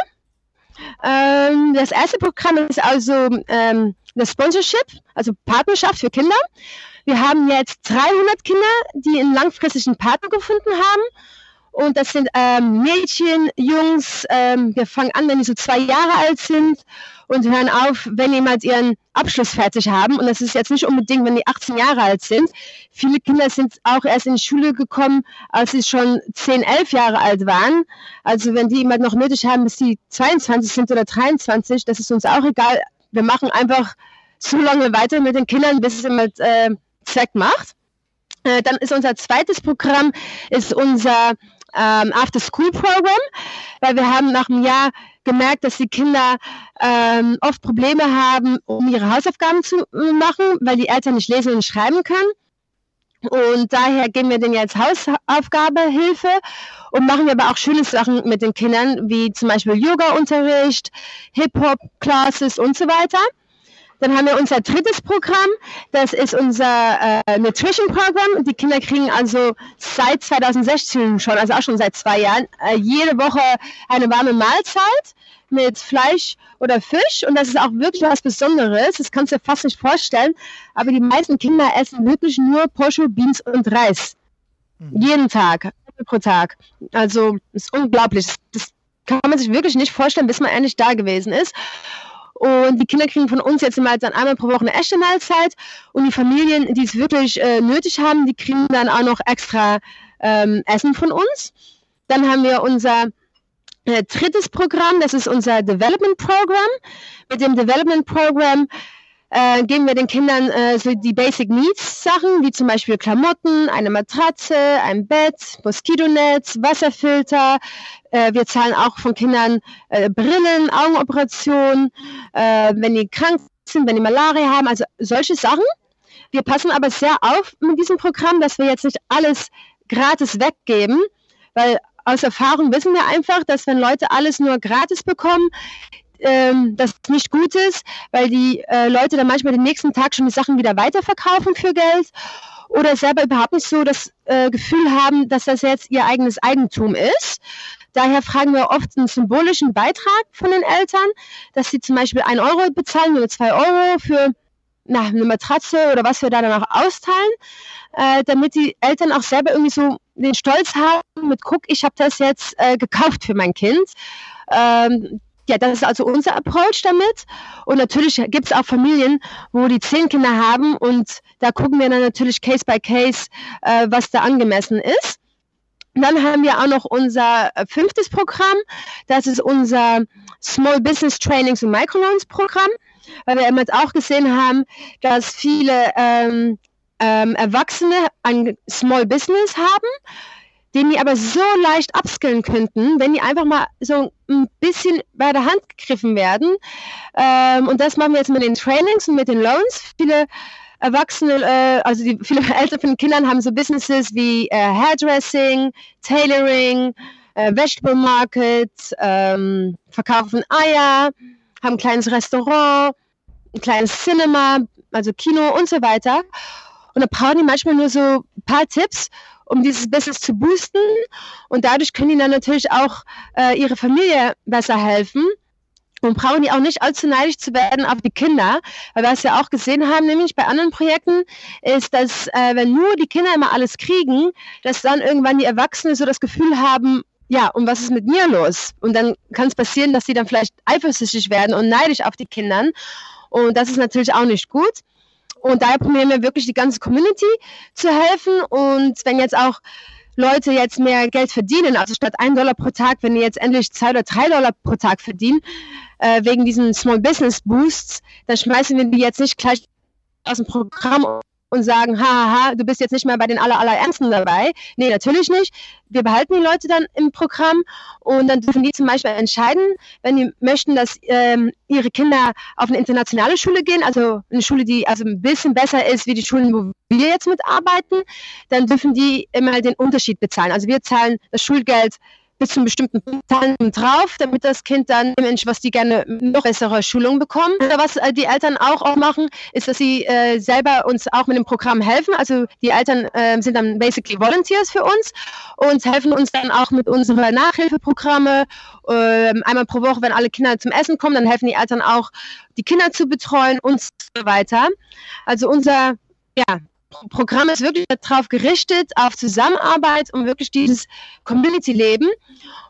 [SPEAKER 4] Ähm, das erste Programm ist also ähm, das Sponsorship, also Partnerschaft für Kinder. Wir haben jetzt 300 Kinder, die einen langfristigen Partner gefunden haben und das sind ähm, Mädchen, Jungs. Ähm, wir fangen an, wenn die so zwei Jahre alt sind und hören auf, wenn mal ihren Abschluss fertig haben. Und das ist jetzt nicht unbedingt, wenn die 18 Jahre alt sind. Viele Kinder sind auch erst in die Schule gekommen, als sie schon 10, 11 Jahre alt waren. Also wenn die jemand noch nötig haben, bis sie 22 sind oder 23, das ist uns auch egal. Wir machen einfach so lange weiter mit den Kindern, bis es immer äh, Zweck macht. Äh, dann ist unser zweites Programm, ist unser ähm, After-School-Program, weil wir haben nach einem Jahr gemerkt, dass die Kinder ähm, oft Probleme haben, um ihre Hausaufgaben zu machen, weil die Eltern nicht lesen und schreiben können. Und daher geben wir denen jetzt Hausaufgabehilfe und machen wir aber auch schöne Sachen mit den Kindern, wie zum Beispiel Yoga-Unterricht, Hip-Hop-Classes und so weiter. Dann haben wir unser drittes Programm, das ist unser äh, Nutrition Program. Die Kinder kriegen also seit 2016 schon, also auch schon seit zwei Jahren, äh, jede Woche eine warme Mahlzeit mit Fleisch oder Fisch und das ist auch wirklich was Besonderes. Das kannst du dir fast nicht vorstellen. Aber die meisten Kinder essen wirklich nur Posho, Beans und Reis. Mhm. Jeden Tag, pro Tag. Also ist unglaublich. Das kann man sich wirklich nicht vorstellen, bis man endlich da gewesen ist. Und die Kinder kriegen von uns jetzt immer dann einmal pro Woche eine echte Mahlzeit. Und die Familien, die es wirklich äh, nötig haben, die kriegen dann auch noch extra ähm, Essen von uns. Dann haben wir unser äh, drittes Programm, das ist unser Development Program. Mit dem Development Program äh, geben wir den Kindern äh, so die Basic Needs Sachen, wie zum Beispiel Klamotten, eine Matratze, ein Bett, Moskitonetz, Wasserfilter. Äh, wir zahlen auch von Kindern äh, Brillen, Augenoperationen, äh, wenn die krank sind, wenn die Malaria haben, also solche Sachen. Wir passen aber sehr auf mit diesem Programm, dass wir jetzt nicht alles gratis weggeben, weil aus Erfahrung wissen wir einfach, dass wenn Leute alles nur gratis bekommen, ähm, das nicht gut ist, weil die äh, Leute dann manchmal den nächsten Tag schon die Sachen wieder weiterverkaufen für Geld oder selber überhaupt nicht so das äh, Gefühl haben, dass das jetzt ihr eigenes Eigentum ist. Daher fragen wir oft einen symbolischen Beitrag von den Eltern, dass sie zum Beispiel ein Euro bezahlen oder zwei Euro für na, eine Matratze oder was wir da dann auch austeilen, äh, damit die Eltern auch selber irgendwie so den Stolz haben mit, guck, ich habe das jetzt äh, gekauft für mein Kind. Ähm, ja, das ist also unser Approach damit. Und natürlich gibt es auch Familien, wo die zehn Kinder haben und da gucken wir dann natürlich Case by Case, äh, was da angemessen ist. Dann haben wir auch noch unser äh, fünftes Programm. Das ist unser Small Business Trainings und Microloans Programm, weil wir jetzt auch gesehen haben, dass viele ähm, ähm, Erwachsene ein Small Business haben den die aber so leicht upskillen könnten, wenn die einfach mal so ein bisschen bei der Hand gegriffen werden. Ähm, und das machen wir jetzt mit den Trainings und mit den Loans. Viele Erwachsene, äh, also die, viele Eltern von Kindern haben so Businesses wie äh, Hairdressing, Tailoring, äh, Vegetable Market, ähm, verkaufen Eier, haben ein kleines Restaurant, ein kleines Cinema, also Kino und so weiter. Und da brauchen die manchmal nur so ein paar Tipps um dieses Business zu boosten. Und dadurch können die dann natürlich auch äh, ihre Familie besser helfen und brauchen die auch nicht allzu neidisch zu werden auf die Kinder, weil wir es ja auch gesehen haben, nämlich bei anderen Projekten, ist, dass äh, wenn nur die Kinder immer alles kriegen, dass dann irgendwann die Erwachsenen so das Gefühl haben, ja, und was ist mit mir los? Und dann kann es passieren, dass sie dann vielleicht eifersüchtig werden und neidisch auf die Kinder. Und das ist natürlich auch nicht gut. Und daher probieren wir wirklich die ganze Community zu helfen. Und wenn jetzt auch Leute jetzt mehr Geld verdienen, also statt ein Dollar pro Tag, wenn die jetzt endlich zwei oder drei Dollar pro Tag verdienen, äh, wegen diesen Small Business Boosts, dann schmeißen wir die jetzt nicht gleich aus dem Programm und sagen, haha, du bist jetzt nicht mehr bei den aller, aller dabei. Nee, natürlich nicht. Wir behalten die Leute dann im Programm und dann dürfen die zum Beispiel entscheiden, wenn die möchten, dass ähm, ihre Kinder auf eine internationale Schule gehen, also eine Schule, die also ein bisschen besser ist wie die Schulen, wo wir jetzt mitarbeiten, dann dürfen die immer den Unterschied bezahlen. Also wir zahlen das Schulgeld bis zu einem bestimmten Zahlen drauf, damit das Kind dann, was die gerne noch bessere Schulung bekommen. Oder was äh, die Eltern auch, auch machen, ist, dass sie äh, selber uns auch mit dem Programm helfen. Also die Eltern äh, sind dann basically Volunteers für uns und helfen uns dann auch mit unseren Nachhilfeprogramme. Äh, einmal pro Woche, wenn alle Kinder zum Essen kommen, dann helfen die Eltern auch, die Kinder zu betreuen und so weiter. Also unser ja, Programm ist wirklich darauf gerichtet, auf Zusammenarbeit und wirklich dieses Community-Leben.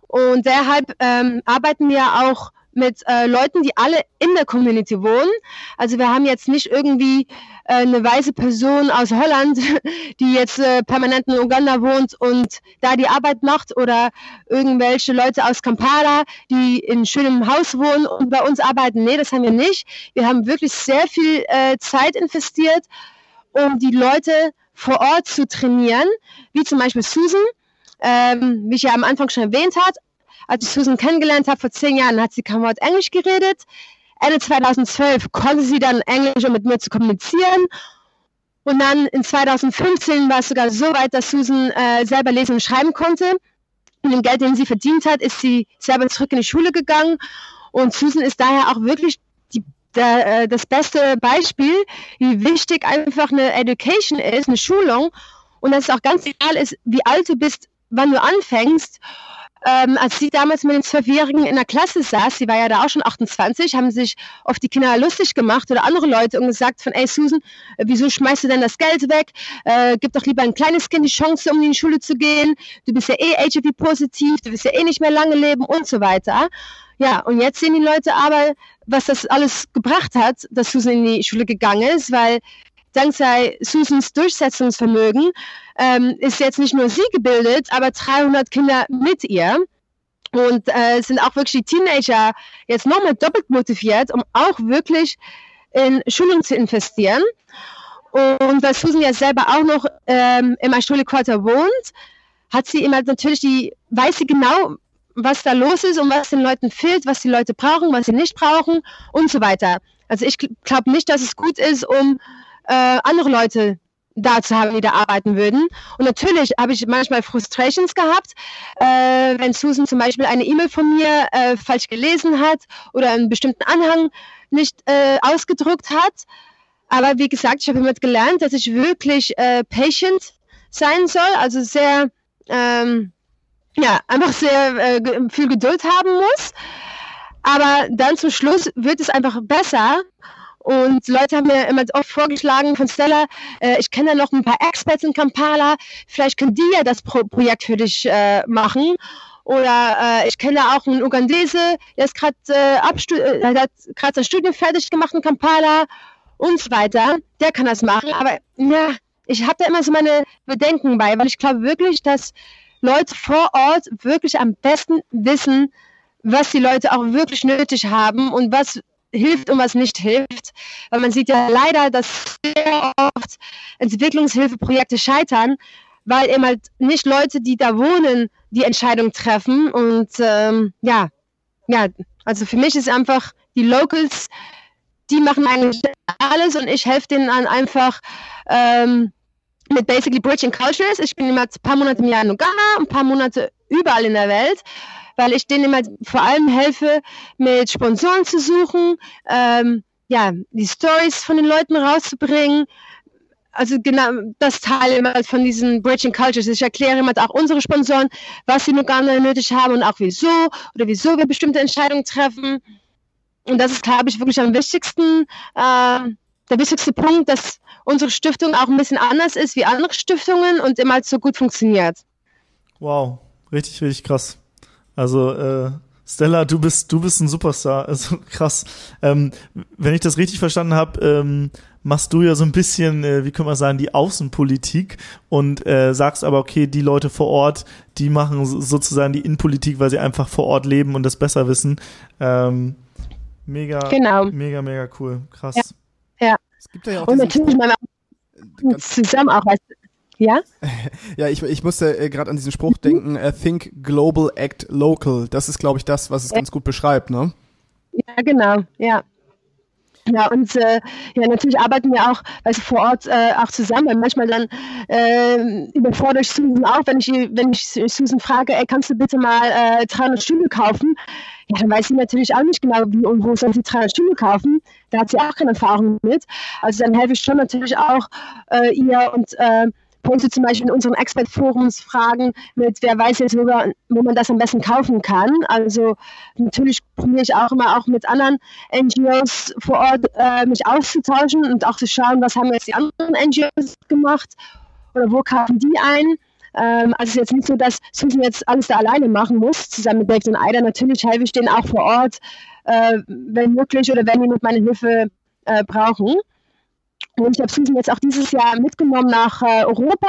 [SPEAKER 4] Und deshalb ähm, arbeiten wir auch mit äh, Leuten, die alle in der Community wohnen. Also wir haben jetzt nicht irgendwie äh, eine weiße Person aus Holland, die jetzt äh, permanent in Uganda wohnt und da die Arbeit macht oder irgendwelche Leute aus Kampala, die in schönem Haus wohnen und bei uns arbeiten. Nee, das haben wir nicht. Wir haben wirklich sehr viel äh, Zeit investiert um die Leute vor Ort zu trainieren, wie zum Beispiel Susan, ähm, wie ich ja am Anfang schon erwähnt habe. Als ich Susan kennengelernt habe vor zehn Jahren, hat sie kein Wort Englisch geredet. Ende 2012 konnte sie dann Englisch, um mit mir zu kommunizieren. Und dann in 2015 war es sogar so weit, dass Susan äh, selber lesen und schreiben konnte. Mit dem Geld, den sie verdient hat, ist sie selber zurück in die Schule gegangen. Und Susan ist daher auch wirklich der, äh, das beste Beispiel, wie wichtig einfach eine Education ist, eine Schulung. Und dass es auch ganz egal ist, wie alt du bist, wann du anfängst. Ähm, als sie damals mit den Zwölfjährigen in der Klasse saß, sie war ja da auch schon 28, haben sich oft die Kinder lustig gemacht oder andere Leute und gesagt von, ey Susan, äh, wieso schmeißt du denn das Geld weg? Äh, gib doch lieber ein kleines Kind die Chance, um in die Schule zu gehen. Du bist ja eh HIV-positiv, du wirst ja eh nicht mehr lange leben und so weiter. Ja, und jetzt sehen die Leute aber, was das alles gebracht hat, dass Susan in die Schule gegangen ist, weil dank sei Susans Durchsetzungsvermögen ähm, ist jetzt nicht nur sie gebildet, aber 300 Kinder mit ihr. Und äh, sind auch wirklich die Teenager jetzt nochmal doppelt motiviert, um auch wirklich in Schulen zu investieren. Und weil Susan ja selber auch noch ähm, im Ashuli Quarter wohnt, hat sie immer natürlich die, weiß sie genau, was da los ist und was den Leuten fehlt, was die Leute brauchen, was sie nicht brauchen und so weiter. Also ich glaube nicht, dass es gut ist, um äh, andere Leute da zu haben, die da arbeiten würden. Und natürlich habe ich manchmal Frustrations gehabt, äh, wenn Susan zum Beispiel eine E-Mail von mir äh, falsch gelesen hat oder einen bestimmten Anhang nicht äh, ausgedruckt hat. Aber wie gesagt, ich habe immer gelernt, dass ich wirklich äh, patient sein soll, also sehr ähm, ja, einfach sehr äh, viel Geduld haben muss. Aber dann zum Schluss wird es einfach besser. Und Leute haben mir immer oft vorgeschlagen von Stella, äh, ich kenne da noch ein paar Experts in Kampala, vielleicht können die ja das Pro Projekt für dich äh, machen. Oder äh, ich kenne auch einen Ugandese, der ist gerade äh, äh, hat gerade sein Studium fertig gemacht in Kampala und so weiter. Der kann das machen. Aber ja, ich habe da immer so meine Bedenken bei, weil ich glaube wirklich, dass Leute vor Ort wirklich am besten wissen, was die Leute auch wirklich nötig haben und was hilft und was nicht hilft. Weil man sieht ja leider, dass sehr oft Entwicklungshilfeprojekte scheitern, weil eben halt nicht Leute, die da wohnen, die Entscheidung treffen. Und ähm, ja, ja, also für mich ist einfach die Locals, die machen eigentlich alles und ich helfe denen dann einfach ähm, mit basically Bridging Cultures. Ich bin immer ein paar Monate im Jahr in Uganda, ein paar Monate überall in der Welt, weil ich denen immer vor allem helfe, mit Sponsoren zu suchen, ähm, ja, die Stories von den Leuten rauszubringen. Also genau das Teil immer von diesen Bridging Cultures. Ich erkläre immer auch unsere Sponsoren, was sie in Uganda nötig haben und auch wieso oder wieso wir bestimmte Entscheidungen treffen. Und das ist, glaube ich, wirklich am wichtigsten, äh, der wichtigste Punkt, dass unsere Stiftung auch ein bisschen anders ist wie andere Stiftungen und immer so gut funktioniert.
[SPEAKER 1] Wow, richtig, richtig krass. Also, äh, Stella, du bist, du bist ein Superstar. Also krass. Ähm, wenn ich das richtig verstanden habe, ähm, machst du ja so ein bisschen, äh, wie kann man sagen, die Außenpolitik und äh, sagst aber, okay, die Leute vor Ort, die machen sozusagen die Innenpolitik, weil sie einfach vor Ort leben und das besser wissen. Ähm, mega,
[SPEAKER 4] genau.
[SPEAKER 1] mega, mega cool. Krass.
[SPEAKER 4] Ja. Gibt ja auch und natürlich mal zusammen auch als ja?
[SPEAKER 2] ja, ich, ich musste äh, gerade an diesen Spruch mhm. denken, uh, think global, act local. Das ist, glaube ich, das, was es ja. ganz gut beschreibt, ne?
[SPEAKER 4] Ja, genau, ja. Ja, und äh, ja, natürlich arbeiten wir auch also vor Ort äh, auch zusammen. Manchmal dann äh, überfordere ich Susan auch, wenn ich, wenn ich Susan frage, ey, kannst du bitte mal äh, 300 Stühle kaufen? Ja, dann weiß sie natürlich auch nicht genau, wie und wo soll sie 300 Stühle kaufen. Da hat sie auch keine Erfahrung mit. Also dann helfe ich schon natürlich auch äh, ihr und äh, Punkte zum Beispiel in unseren Expert-Forums fragen mit, wer weiß jetzt, wo, wo, man das am besten kaufen kann. Also natürlich probiere ich auch immer auch mit anderen NGOs vor Ort äh, mich auszutauschen und auch zu schauen, was haben jetzt die anderen NGOs gemacht oder wo kaufen die ein. Ähm, also es ist jetzt nicht so, dass Susan jetzt alles da alleine machen muss, zusammen mit David und Aida. Natürlich helfe ich denen auch vor Ort, äh, wenn möglich oder wenn die mit meiner Hilfe äh, brauchen. Und ich habe Susan jetzt auch dieses Jahr mitgenommen nach äh, Europa.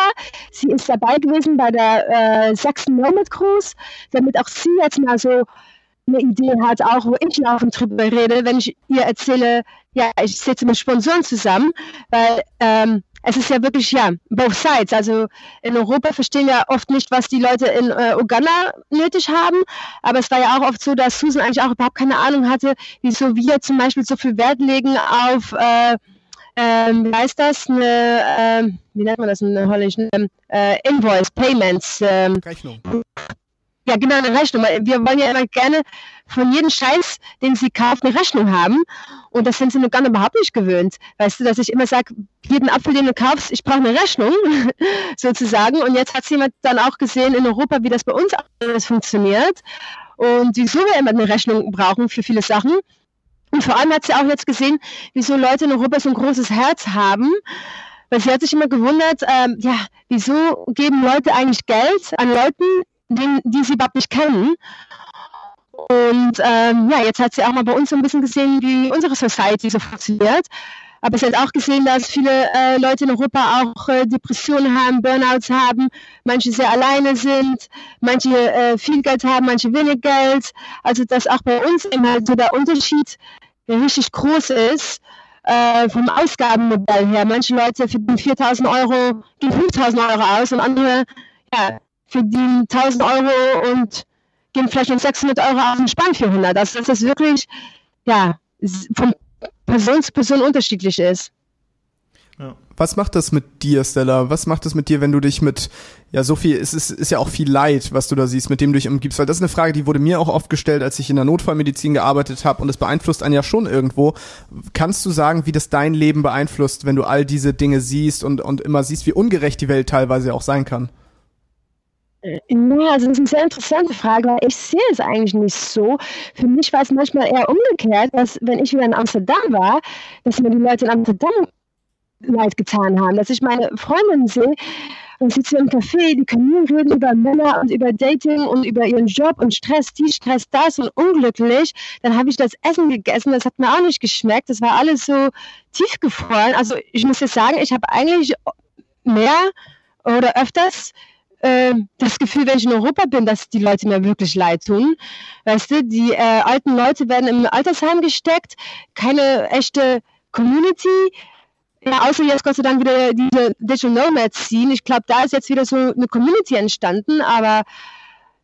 [SPEAKER 4] Sie ist dabei gewesen bei der äh, sechsten Nomad Cruise, damit auch sie jetzt mal so eine Idee hat, auch wo ich laufend drüber rede, wenn ich ihr erzähle, ja, ich sitze mit Sponsoren zusammen, weil ähm, es ist ja wirklich, ja, both sides. Also in Europa verstehen wir oft nicht, was die Leute in äh, Uganda nötig haben. Aber es war ja auch oft so, dass Susan eigentlich auch überhaupt keine Ahnung hatte, wieso wir zum Beispiel so viel Wert legen auf äh, ähm, wie heißt das? Eine, ähm, wie nennt man das in Holländisch? Äh, Invoice, Payments. Ähm,
[SPEAKER 2] Rechnung.
[SPEAKER 4] Ja, genau, eine Rechnung. Wir wollen ja immer gerne von jedem Scheiß, den sie kauft, eine Rechnung haben. Und das sind sie noch gar überhaupt nicht gewöhnt. Weißt du, dass ich immer sage, jeden Apfel, den du kaufst, ich brauche eine Rechnung, sozusagen. Und jetzt hat jemand dann auch gesehen in Europa, wie das bei uns alles funktioniert. Und wieso wir immer eine Rechnung brauchen für viele Sachen. Und vor allem hat sie auch jetzt gesehen, wieso Leute in Europa so ein großes Herz haben. Weil sie hat sich immer gewundert, ähm, ja, wieso geben Leute eigentlich Geld an Leuten, die, die sie überhaupt nicht kennen? Und ähm, ja, jetzt hat sie auch mal bei uns so ein bisschen gesehen, wie unsere Society so funktioniert. Aber sie hat auch gesehen, dass viele äh, Leute in Europa auch äh, Depressionen haben, Burnouts haben, manche sehr alleine sind, manche äh, viel Geld haben, manche wenig Geld. Also dass auch bei uns immer so der Unterschied der richtig groß ist, äh, vom Ausgabenmodell her. Manche Leute verdienen 4000 Euro, geben 5000 Euro aus und andere ja, verdienen 1000 Euro und geben vielleicht noch 600 Euro aus und sparen 400. Also dass das wirklich ja, von Person zu Person unterschiedlich ist.
[SPEAKER 2] Ja. Was macht das mit dir, Stella? Was macht das mit dir, wenn du dich mit, ja, so viel, es ist, ist ja auch viel Leid, was du da siehst, mit dem du dich umgibst? Weil das ist eine Frage, die wurde mir auch oft gestellt, als ich in der Notfallmedizin gearbeitet habe und es beeinflusst einen ja schon irgendwo. Kannst du sagen, wie das dein Leben beeinflusst, wenn du all diese Dinge siehst und, und immer siehst, wie ungerecht die Welt teilweise auch sein kann?
[SPEAKER 4] Ja, also das ist eine sehr interessante Frage, weil ich sehe es eigentlich nicht so. Für mich war es manchmal eher umgekehrt, dass wenn ich wieder in Amsterdam war, dass mir die Leute in Amsterdam leid getan haben. Dass ich meine Freundin sehe, und sitze im Café, die können nur reden über Männer und über Dating und über ihren Job und Stress, die Stress, das und unglücklich. Dann habe ich das Essen gegessen, das hat mir auch nicht geschmeckt. Das war alles so tiefgefroren. Also ich muss jetzt sagen, ich habe eigentlich mehr oder öfters äh, das Gefühl, wenn ich in Europa bin, dass die Leute mir wirklich leid tun. Weißt du, die äh, alten Leute werden im Altersheim gesteckt, keine echte Community. Ja, außer jetzt Gott sei Dank wieder diese Digital Nomads ziehen. Ich glaube, da ist jetzt wieder so eine Community entstanden, aber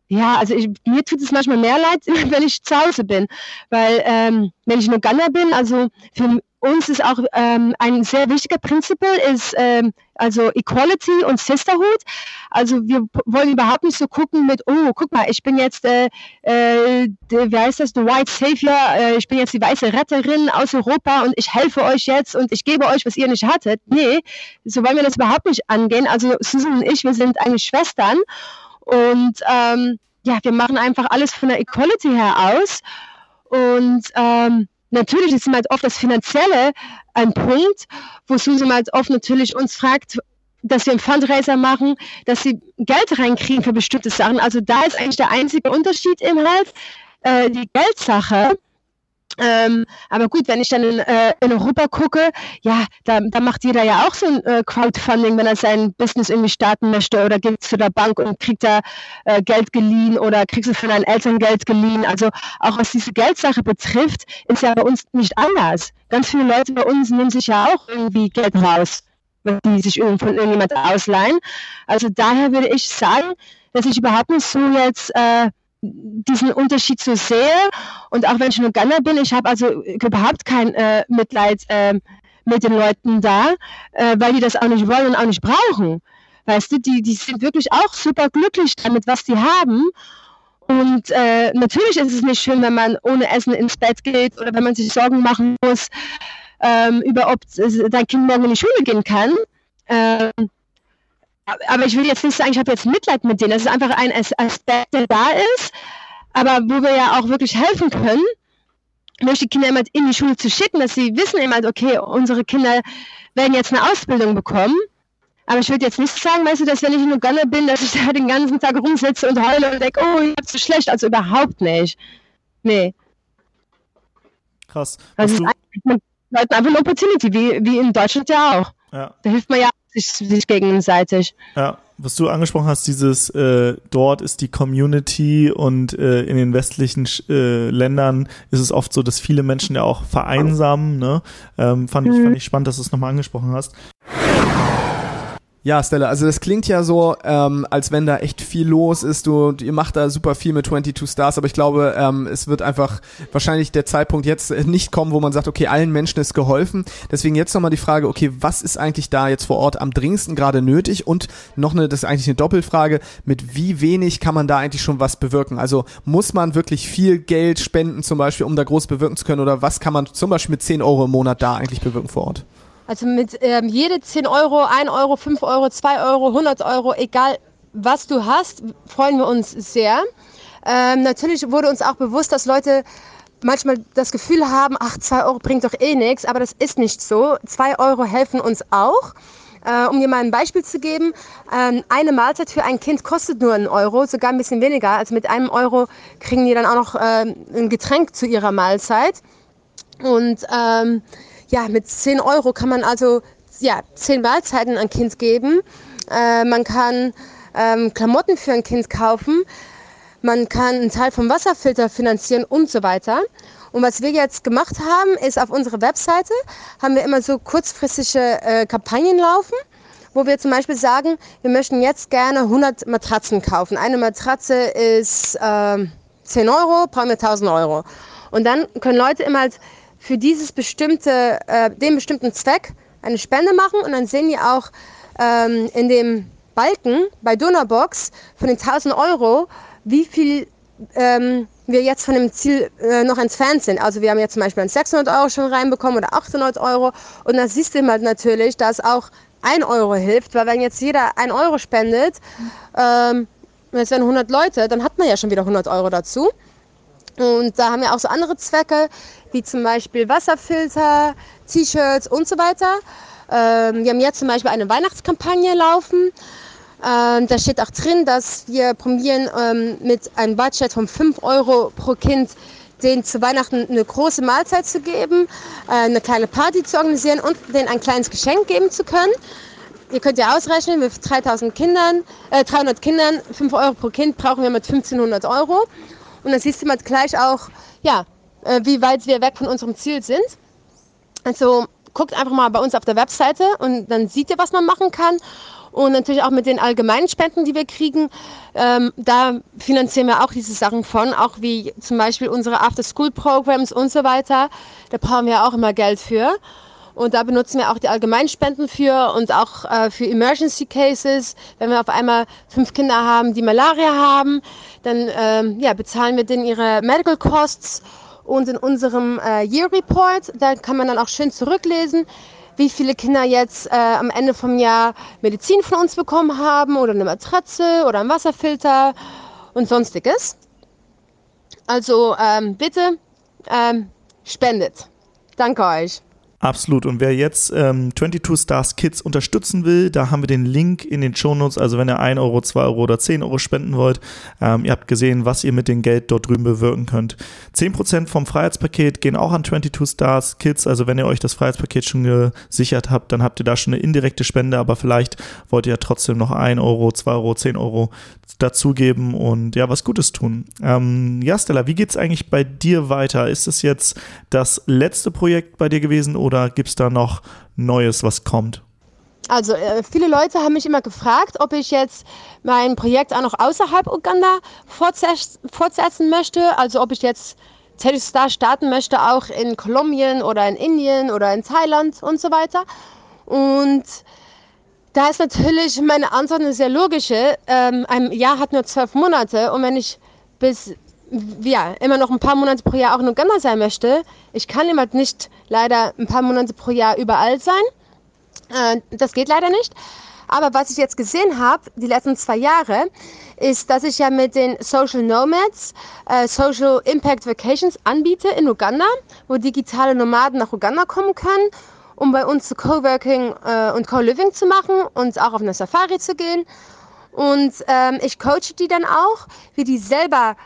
[SPEAKER 4] ja, also ich, mir tut es manchmal mehr leid, wenn ich zu Hause bin, weil ähm, wenn ich in Uganda bin, also für uns ist auch ähm, ein sehr wichtiger Prinzip ist ähm, also Equality und Sisterhood. Also wir wollen überhaupt nicht so gucken mit, oh, guck mal, ich bin jetzt, äh, äh, wie heißt das, the White Savior, äh, ich bin jetzt die weiße Retterin aus Europa und ich helfe euch jetzt und ich gebe euch, was ihr nicht hattet. Nee, so wollen wir das überhaupt nicht angehen. Also Susan und ich, wir sind eigentlich Schwestern und ähm, ja, wir machen einfach alles von der Equality her aus und ähm, natürlich ist halt oft das Finanzielle ein Punkt, wo Susan halt oft natürlich uns fragt, dass wir einen Fundraiser machen, dass sie Geld reinkriegen für bestimmte Sachen. Also da ist eigentlich der einzige Unterschied im halt äh, die Geldsache. Ähm, aber gut, wenn ich dann in, äh, in Europa gucke, ja, da, da, macht jeder ja auch so ein äh, Crowdfunding, wenn er sein Business irgendwie starten möchte oder es zu der Bank und kriegt da äh, Geld geliehen oder kriegst du von deinen Eltern Geld geliehen. Also auch was diese Geldsache betrifft, ist ja bei uns nicht anders. Ganz viele Leute bei uns nehmen sich ja auch irgendwie Geld raus, wenn die sich von irgendjemand ausleihen. Also daher würde ich sagen, dass ich überhaupt nicht so jetzt äh, diesen Unterschied so sehe. Und auch wenn ich nur Gunner bin, ich habe also überhaupt kein äh, Mitleid äh, mit den Leuten da, äh, weil die das auch nicht wollen und auch nicht brauchen. Weißt du, die, die sind wirklich auch super glücklich damit, was die haben. Und äh, natürlich ist es nicht schön, wenn man ohne Essen ins Bett geht oder wenn man sich Sorgen machen muss ähm, über, ob dein Kind morgen in die Schule gehen kann. Aber ich will jetzt nicht sagen, ich habe jetzt Mitleid mit denen. Das ist einfach ein Aspekt, der da ist, aber wo wir ja auch wirklich helfen können, durch die Kinder immer in die Schule zu schicken, dass sie wissen immer, okay, unsere Kinder werden jetzt eine Ausbildung bekommen. Aber ich würde jetzt nicht sagen, weißt du, dass wenn ich in Uganda bin, dass ich da den ganzen Tag rumsitze und heule und denke, oh, ich hab's so schlecht. Also überhaupt nicht. Nee.
[SPEAKER 1] Krass.
[SPEAKER 4] Also es ist einfach eine Opportunity, wie, wie in Deutschland ja auch. Ja. Da hilft man ja sich, sich gegenseitig.
[SPEAKER 1] Ja, was du angesprochen hast, dieses äh, dort ist die Community und äh, in den westlichen äh, Ländern ist es oft so, dass viele Menschen ja auch vereinsamen. Ne? Ähm, fand, mhm. ich, fand ich spannend, dass du es nochmal angesprochen hast.
[SPEAKER 2] Ja, Stella, also das klingt ja so, ähm, als wenn da echt viel los ist. Du, ihr macht da super viel mit 22 Stars, aber ich glaube, ähm, es wird einfach wahrscheinlich der Zeitpunkt jetzt nicht kommen, wo man sagt, okay, allen Menschen ist geholfen. Deswegen jetzt nochmal die Frage, okay, was ist eigentlich da jetzt vor Ort am dringendsten gerade nötig? Und noch eine, das ist eigentlich eine Doppelfrage, mit wie wenig kann man da eigentlich schon was bewirken? Also muss man wirklich viel Geld spenden zum Beispiel, um da groß bewirken zu können? Oder was kann man zum Beispiel mit 10 Euro im Monat da eigentlich bewirken vor Ort?
[SPEAKER 4] Also mit ähm, jede 10 Euro, 1 Euro, 5 Euro, 2 Euro, 100 Euro, egal was du hast, freuen wir uns sehr. Ähm, natürlich wurde uns auch bewusst, dass Leute manchmal das Gefühl haben, ach, 2 Euro bringt doch eh nichts, aber das ist nicht so. 2 Euro helfen uns auch. Äh, um dir mal ein Beispiel zu geben, ähm, eine Mahlzeit für ein Kind kostet nur einen Euro, sogar ein bisschen weniger. Also mit einem Euro kriegen die dann auch noch äh, ein Getränk zu ihrer Mahlzeit. Und ähm, ja, mit 10 Euro kann man also ja, 10 Mahlzeiten an Kind geben. Äh, man kann ähm, Klamotten für ein Kind kaufen. Man kann einen Teil vom Wasserfilter finanzieren und so weiter. Und was wir jetzt gemacht haben, ist auf unserer Webseite haben wir immer so kurzfristige äh, Kampagnen laufen, wo wir zum Beispiel sagen, wir möchten jetzt gerne 100 Matratzen kaufen. Eine Matratze ist äh, 10 Euro, brauchen wir 1000 Euro. Und dann können Leute immer halt für dieses bestimmte, äh, den bestimmten Zweck eine Spende machen und dann sehen die auch ähm, in dem Balken bei Donorbox von den 1000 Euro, wie viel ähm, wir jetzt von dem Ziel äh, noch entfernt sind. Also wir haben jetzt zum Beispiel 600 Euro schon reinbekommen oder 800 Euro und dann siehst du halt natürlich, dass auch ein Euro hilft, weil wenn jetzt jeder ein Euro spendet, ähm, es wären 100 Leute, dann hat man ja schon wieder 100 Euro dazu. Und da haben wir auch so andere Zwecke, wie zum Beispiel Wasserfilter, T-Shirts und so weiter. Ähm, wir haben jetzt zum Beispiel eine Weihnachtskampagne laufen. Ähm, da steht auch drin, dass wir probieren ähm, mit einem Budget von 5 Euro pro Kind denen zu Weihnachten eine große Mahlzeit zu geben, äh, eine kleine Party zu organisieren und denen ein kleines Geschenk geben zu können. Ihr könnt ja ausrechnen, mit 3000 Kindern, äh, 300 Kindern, 5 Euro pro Kind brauchen wir mit 1500 Euro. Und dann siehst du mal gleich auch, ja, äh, wie weit wir weg von unserem Ziel sind. Also guckt einfach mal bei uns auf der Webseite und dann seht ihr, was man machen kann. Und natürlich auch mit den allgemeinen Spenden, die wir kriegen, ähm, da finanzieren wir auch diese Sachen von, auch wie zum Beispiel unsere After-School-Programs und so weiter. Da brauchen wir auch immer Geld für. Und da benutzen wir auch die Allgemeinspenden für und auch äh, für Emergency Cases. Wenn wir auf einmal fünf Kinder haben, die Malaria haben, dann ähm, ja, bezahlen wir denen ihre Medical Costs. Und in unserem äh, Year Report, da kann man dann auch schön zurücklesen, wie viele Kinder jetzt äh, am Ende vom Jahr Medizin von uns bekommen haben oder eine Matratze oder einen Wasserfilter und sonstiges. Also ähm, bitte ähm, spendet. Danke euch.
[SPEAKER 1] Absolut. Und wer jetzt ähm, 22 Stars Kids unterstützen will, da haben wir den Link in den Shownotes. Also wenn ihr 1 Euro, 2 Euro oder 10 Euro spenden wollt, ähm, ihr habt gesehen, was ihr mit dem Geld dort drüben bewirken könnt. 10% vom Freiheitspaket gehen auch an 22 Stars Kids. Also wenn ihr euch das Freiheitspaket schon gesichert habt, dann habt ihr da schon eine indirekte Spende, aber vielleicht wollt ihr ja trotzdem noch 1 Euro, 2 Euro, 10 Euro dazugeben und ja, was Gutes tun. Ähm, ja, Stella, wie geht's eigentlich bei dir weiter? Ist es jetzt das letzte Projekt bei dir gewesen oder gibt es da noch Neues, was kommt?
[SPEAKER 4] Also äh, viele Leute haben mich immer gefragt, ob ich jetzt mein Projekt auch noch außerhalb Uganda fortsetzen möchte. Also ob ich jetzt Teddy Star starten möchte, auch in Kolumbien oder in Indien oder in Thailand und so weiter. Und da ist natürlich meine Antwort eine sehr logische. Ähm, ein Jahr hat nur zwölf Monate und wenn ich bis ja, immer noch ein paar Monate pro Jahr auch in Uganda sein möchte, ich kann immer nicht leider ein paar Monate pro Jahr überall sein. Äh, das geht leider nicht. Aber was ich jetzt gesehen habe, die letzten zwei Jahre, ist, dass ich ja mit den Social Nomads äh, Social Impact Vacations anbiete in Uganda, wo digitale Nomaden nach Uganda kommen können, um bei uns zu Coworking äh, und Co-Living zu machen und auch auf eine Safari zu gehen. Und ähm, ich coache die dann auch, wie die selber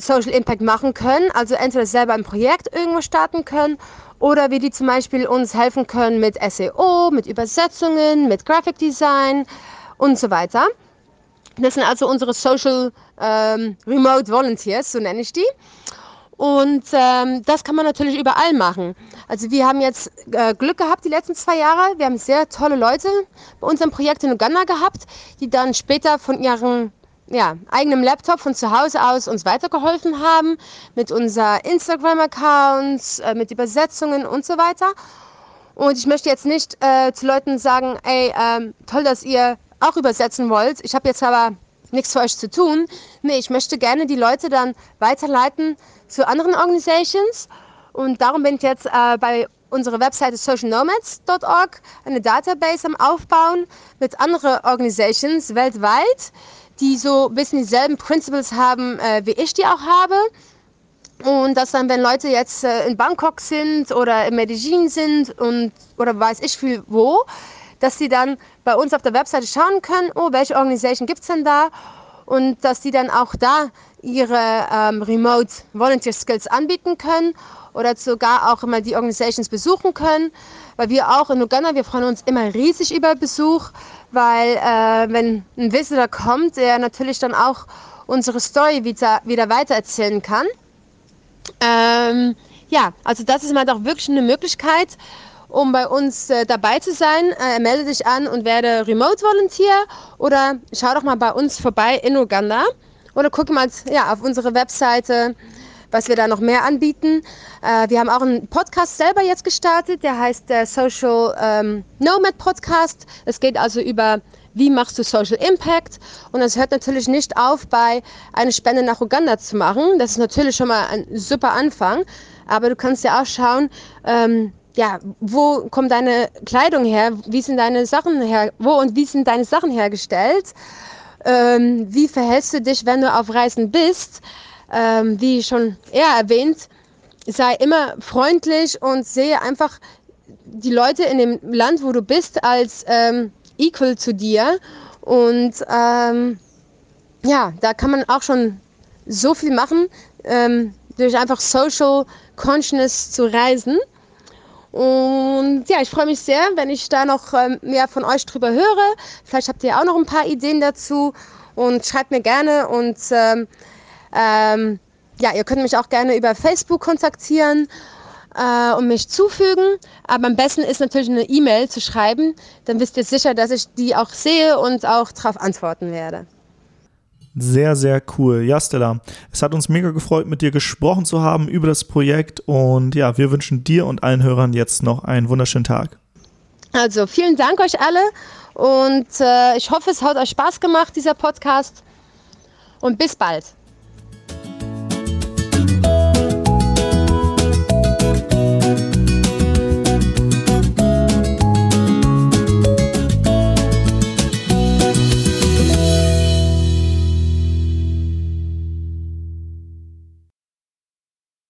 [SPEAKER 4] Social Impact machen können, also entweder selber ein Projekt irgendwo starten können oder wie die zum Beispiel uns helfen können mit SEO, mit Übersetzungen, mit Graphic Design und so weiter. Das sind also unsere Social ähm, Remote Volunteers, so nenne ich die. Und ähm, das kann man natürlich überall machen. Also wir haben jetzt äh, Glück gehabt die letzten zwei Jahre. Wir haben sehr tolle Leute bei unserem Projekt in Uganda gehabt, die dann später von ihren ja, eigenem Laptop von zu Hause aus uns weitergeholfen haben mit unser Instagram-Accounts, äh, mit Übersetzungen und so weiter. Und ich möchte jetzt nicht äh, zu Leuten sagen, ey, ähm, toll, dass ihr auch übersetzen wollt. Ich habe jetzt aber nichts für euch zu tun. Nee, ich möchte gerne die Leute dann weiterleiten zu anderen Organisations. Und darum bin ich jetzt äh, bei unserer Webseite socialnomads.org eine Database am Aufbauen mit anderen Organisations weltweit, die so ein bisschen dieselben Principles haben, äh, wie ich die auch habe. Und dass dann, wenn Leute jetzt äh, in Bangkok sind oder in Medellin sind und oder weiß ich viel wo, dass sie dann bei uns auf der Webseite schauen können, oh, welche Organisation gibt es denn da? Und dass die dann auch da ihre ähm, Remote Volunteer Skills anbieten können oder sogar auch immer die Organisations besuchen können. Weil wir auch in Uganda, wir freuen uns immer riesig über Besuch weil äh, wenn ein Visitor kommt, der natürlich dann auch unsere Story wieder, wieder weitererzählen kann. Ähm, ja, also das ist mal doch wirklich eine Möglichkeit, um bei uns äh, dabei zu sein. Äh, melde dich an und werde Remote Volunteer oder schau doch mal bei uns vorbei in Uganda oder guck mal ja, auf unsere Webseite was wir da noch mehr anbieten. Äh, wir haben auch einen Podcast selber jetzt gestartet, der heißt der Social ähm, Nomad Podcast. Es geht also über wie machst du Social Impact? Und das hört natürlich nicht auf, bei eine Spende nach Uganda zu machen. Das ist natürlich schon mal ein super Anfang. Aber du kannst ja auch schauen, ähm, ja, wo kommt deine Kleidung her? Wie sind deine Sachen her? Wo und wie sind deine Sachen hergestellt? Ähm, wie verhältst du dich, wenn du auf Reisen bist? Ähm, wie schon eher erwähnt, sei immer freundlich und sehe einfach die Leute in dem Land, wo du bist, als ähm, equal zu dir. Und ähm, ja, da kann man auch schon so viel machen, ähm, durch einfach Social Consciousness zu reisen. Und ja, ich freue mich sehr, wenn ich da noch ähm, mehr von euch drüber höre. Vielleicht habt ihr auch noch ein paar Ideen dazu und schreibt mir gerne und ähm, ähm, ja, ihr könnt mich auch gerne über Facebook kontaktieren äh, und mich zufügen. Aber am besten ist natürlich eine E-Mail zu schreiben. Dann wisst ihr sicher, dass ich die auch sehe und auch darauf antworten werde.
[SPEAKER 1] Sehr, sehr cool. Ja, Stella, es hat uns mega gefreut, mit dir gesprochen zu haben über das Projekt. Und ja, wir wünschen dir und allen Hörern jetzt noch einen wunderschönen Tag.
[SPEAKER 4] Also vielen Dank euch alle und äh, ich hoffe, es hat euch Spaß gemacht, dieser Podcast. Und bis bald.